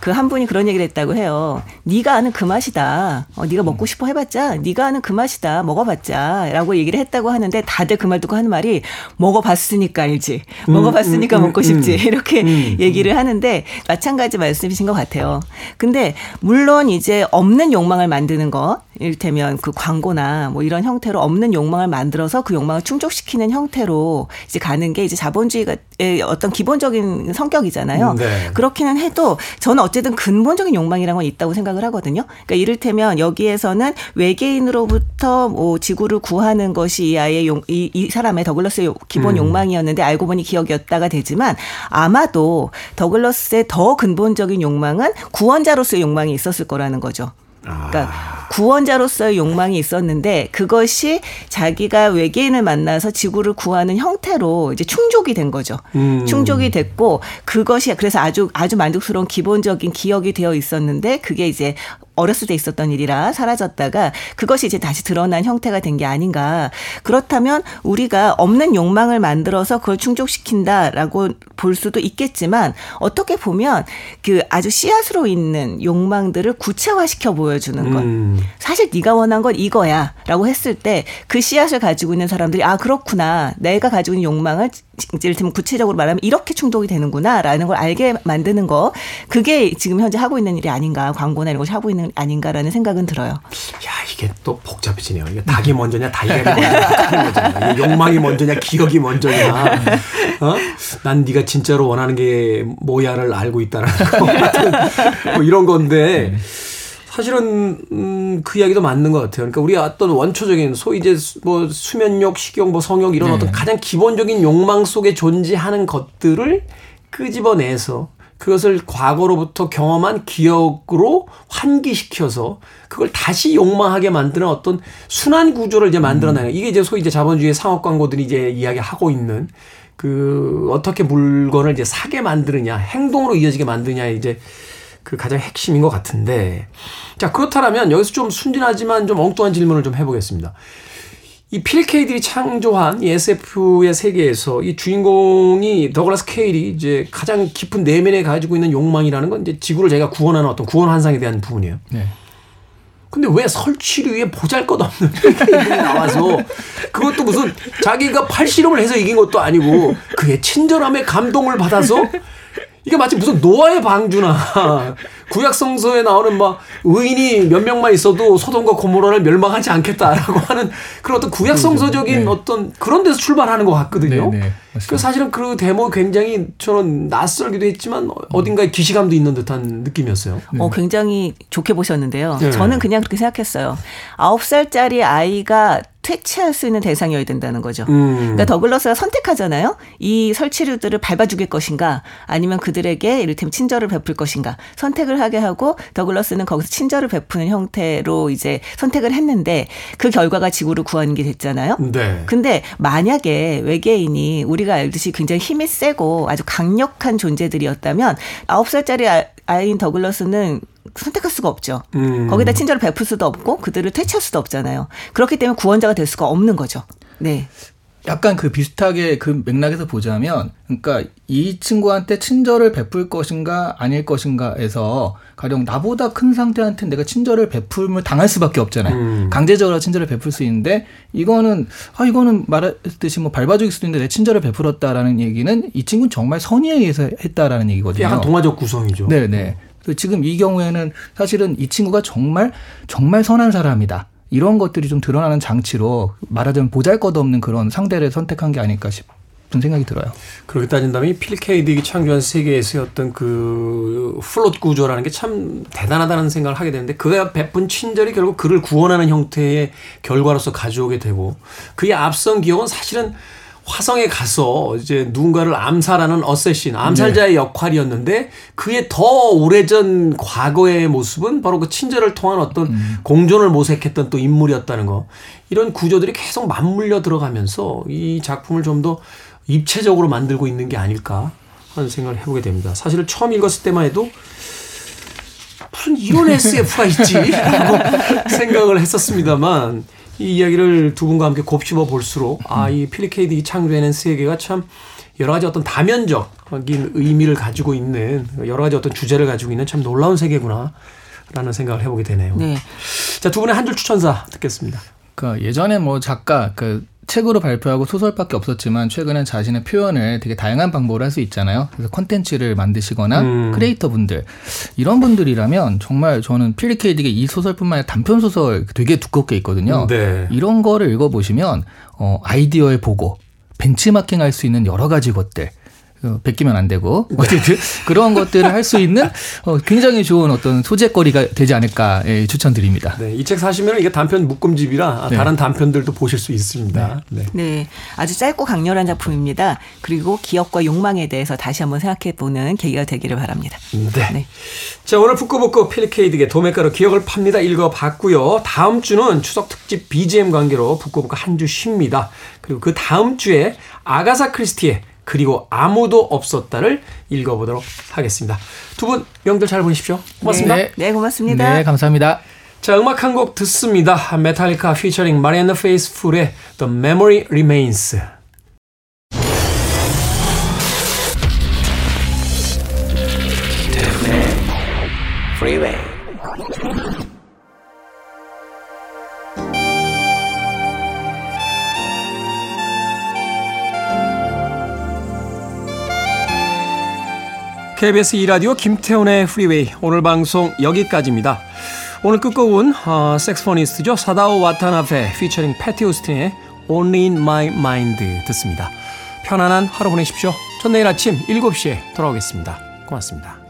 그 한 분이 그런 얘기를 했다고 해요. 네가 아는 그 맛이다. 어, 네가 먹고 싶어 해봤자 네가 아는 그 맛이다. 먹어봤자라고 얘기를 했다고 하는데 다들 그 말 듣고 하는 말이 먹어봤으니까 알지. 먹어봤으니까 음, 먹고 음, 싶지. 음. 이렇게 얘기를 하는데 마찬가지 말씀이신 것 같아요. 근데 물론 이제 없는 욕망을 만드는 거 이를테면 그 광고나 뭐 이런 형태로 없는 욕망을 만들어서 그 욕망을 충족시키는 형태로 이제 가는 게 이제 자본주의의 어떤 기본적인 성격이잖아요. 음, 네. 그렇기는 해도 저는 어쨌든 근본적인 욕망이라는 건 있다고 생각을 하거든요. 그러니까 이를테면 여기에서는 외계인으로부터 뭐 지구를 구하는 것이 이 아이의 용, 이, 이 사람의 더글러스의 요- 기본 욕망이었는데 알고 보니 기억이었다가 되지만 아마도 더글러스의 더 근본적인 욕망은 구원자로서의 욕망이 있었을 거라는 거죠. 그러니까 구원자로서의 욕망이 있었는데 그것이 자기가 외계인을 만나서 지구를 구하는 형태로 이제 충족이 된 거죠. 음. 충족이 됐고 그것이 그래서 아주 아주 만족스러운 기본적인 기억이 되어 있었는데 그게 이제 어렸을 때 있었던 일이라 사라졌다가 그것이 이제 다시 드러난 형태가 된 게 아닌가. 그렇다면 우리가 없는 욕망을 만들어서 그걸 충족시킨다라고 볼 수도 있겠지만 어떻게 보면 그 아주 씨앗으로 있는 욕망들을 구체화시켜 보여주는 것. 음. 사실 네가 원한 건 이거야라고 했을 때 그 씨앗을 가지고 있는 사람들이 아 그렇구나 내가 가지고 있는 욕망을 이를테면 구체적으로 말하면 이렇게 충족이 되는구나라는 걸 알게 만드는 거 그게 지금 현재 하고 있는 일이 아닌가 광고나 이런 것이 하고 있는 일 아닌가라는 생각은 들어요. 야 이게 또 복잡해지네요. 이게 닭이 먼저냐 달걀이 먼저냐 욕망이 먼저냐 기억이 먼저냐. 어? 난 네가 진짜로 원하는 게 뭐야를 알고 있다라는 거 뭐 이런 건데 사실은 음, 그 이야기도 맞는 것 같아요. 그러니까 우리 어떤 원초적인 소위 이제 수- 뭐 수면욕, 식욕, 뭐 성욕 이런 어떤 가장 기본적인 욕망 속에 존재하는 것들을 끄집어내서 그것을 과거로부터 경험한 기억으로 환기시켜서 그걸 다시 욕망하게 만드는 어떤 순환 구조를 이제 만들어내는 이게 이제 소위 이제 자본주의 상업 광고들이 이제 이야기하고 있는 그 어떻게 물건을 이제 사게 만드느냐 행동으로 이어지게 만드냐 이제 그 가장 핵심인 것 같은데 자 그렇다면 여기서 좀 순진하지만 좀 엉뚱한 질문을 좀 해보겠습니다. 이 필케이들이 창조한 이 SF의 세계에서 이 주인공이 더글라스 케일이 이제 가장 깊은 내면에 가지고 있는 욕망이라는 건 이제 지구를 자기가 구원하는 어떤 구원 환상에 대한 부분이에요. 네. 근데 왜 설치류에 보잘것없는 필케이들이 나와서 그것도 무슨 자기가 팔씨름을 해서 이긴 것도 아니고 그의 친절함에 감동을 받아서 이게 마치 무슨 노아의 방주나 구약 성서에 나오는 막 의인이 몇 명만 있어도 소돔과 고모라를 멸망하지 않겠다라고 하는 그런 어떤 구약 성서적인 네. 어떤 그런 데서 출발하는 것 같거든요. 네, 네, 그 맞습니다. 사실은 그 데모 굉장히 저는 낯설기도 했지만 어딘가에 기시감도 있는 듯한 느낌이었어요. 어, 굉장히 좋게 보셨는데요. 네. 저는 그냥 그렇게 생각했어요. 아홉 살짜리 아이가 퇴치할 수 있는 대상이어야 된다는 거죠. 음. 그러니까 더글러스가 선택하잖아요. 이 설치류들을 밟아 죽일 것인가 아니면 그들에게 이를테면 친절을 베풀 것인가 선택을 하게 하고 더글러스는 거기서 친절을 베푸는 형태로 이제 선택을 했는데 그 결과가 지구를 구하는 게 됐잖아요. 네. 근데 만약에 외계인이 우리 가 알듯이 굉장히 힘이 세고 아주 강력한 존재들이었다면 아홉 살짜리 아- 아이인 더글러스는 선택할 수가 없죠. 음. 거기다 친절을 베풀 수도 없고 그들을 퇴치할 수도 없잖아요. 그렇기 때문에 구원자가 될 수가 없는 거죠. 네. 약간 그 비슷하게 그 맥락에서 보자면, 그러니까 이 친구한테 친절을 베풀 것인가 아닐 것인가에서 가령 나보다 큰 상태한테 내가 친절을 베풀면 당할 수밖에 없잖아요. 음. 강제적으로 친절을 베풀 수 있는데 이거는 아 이거는 말했듯이 뭐 밟아주길 수도 있는데 내 친절을 베풀었다라는 얘기는 이 친구는 정말 선의에 의해서 했다라는 얘기거든요. 약간 동화적 구성이죠. 네네. 그래서 지금 이 경우에는 사실은 이 친구가 정말 정말 선한 사람이다. 이런 것들이 좀 드러나는 장치로 말하자면 보잘것없는 그런 상대를 선택한 게 아닐까 싶은 생각이 들어요. 그렇게 따진다면 이 필 K. 딕이 창조한 세계에서의 어떤 그 플롯 구조라는 게 참 대단하다는 생각을 하게 되는데 그가 베푼 친절이 결국 그를 구원하는 형태의 결과로서 가져오게 되고 그의 앞선 기억은 사실은 화성에 가서 이제 누군가를 암살하는 assassin, 암살자의 역할이었는데 그의 더 오래전 과거의 모습은 바로 그 친절을 통한 어떤 공존을 모색했던 또 인물이었다는 거. 이런 구조들이 계속 맞물려 들어가면서 이 작품을 좀 더 입체적으로 만들고 있는 게 아닐까 하는 생각을 해보게 됩니다. 사실 처음 읽었을 때만 해도 무슨 이런 SF가 있지? 라고 생각을 했었습니다만 이 이야기를 두 분과 함께 곱씹어 볼수록 아, 이 필리케이디 창조해낸 세계가 참 여러 가지 어떤 다면적인 의미를 가지고 있는 여러 가지 어떤 주제를 가지고 있는 참 놀라운 세계구나 라는 생각을 해보게 되네요. 네. 자, 두 분의 한 줄 추천사 듣겠습니다. 그 예전에 뭐 작가 그 책으로 발표하고 소설밖에 없었지만 최근엔 자신의 표현을 되게 다양한 방법으로 할 수 있잖아요. 그래서 콘텐츠를 만드시거나 음. 크리에이터 분들 이런 분들이라면 정말 저는 필리 케이딕의 이 소설뿐만 아니라 단편 소설 되게 두껍게 있거든요. 네. 이런 거를 읽어보시면 어, 아이디어의 보고 벤치마킹 할 수 있는 여러 가지 것들 어, 베끼면 안 되고 어쨌든 그런 것들을 할 수 있는 어, 굉장히 좋은 어떤 소재거리가 되지 않을까 예, 추천드립니다. 네, 이 책 사시면 이게 단편 묶음집이라 네. 다른 단편들도 보실 수 있습니다. 네. 네. 아주 짧고 강렬한 작품입니다. 그리고 기억과 욕망에 대해서 다시 한번 생각해 보는 계기가 되기를 바랍니다. 네. 네. 자, 오늘 북구북구 필리케이드의 도매가루 기억을 팝니다. 읽어봤고요. 다음 주는 추석 특집 BGM 관계로 북구북구 한 주 쉽니다. 그리고 그 다음 주에 아가사 크리스티의 그리고 아무도 없었다를 읽어보도록 하겠습니다. 두 분 명절 잘 보내십시오. 고맙습니다. 네. 네, 고맙습니다. 네, 감사합니다. 자, 음악 한 곡 듣습니다. 메탈리카 피처링 마리아나 페이스풀의 The Memory Remains. KBS 2라디오 김태훈의 프리웨이 오늘 방송 여기까지입니다. 오늘 끝곡은 어, 색스포니스트죠. 사다오 와타나베 피처링 패티 오스틴의 Only in My Mind 듣습니다. 편안한 하루 보내십시오. 전 내일 아침 7시에 돌아오겠습니다. 고맙습니다.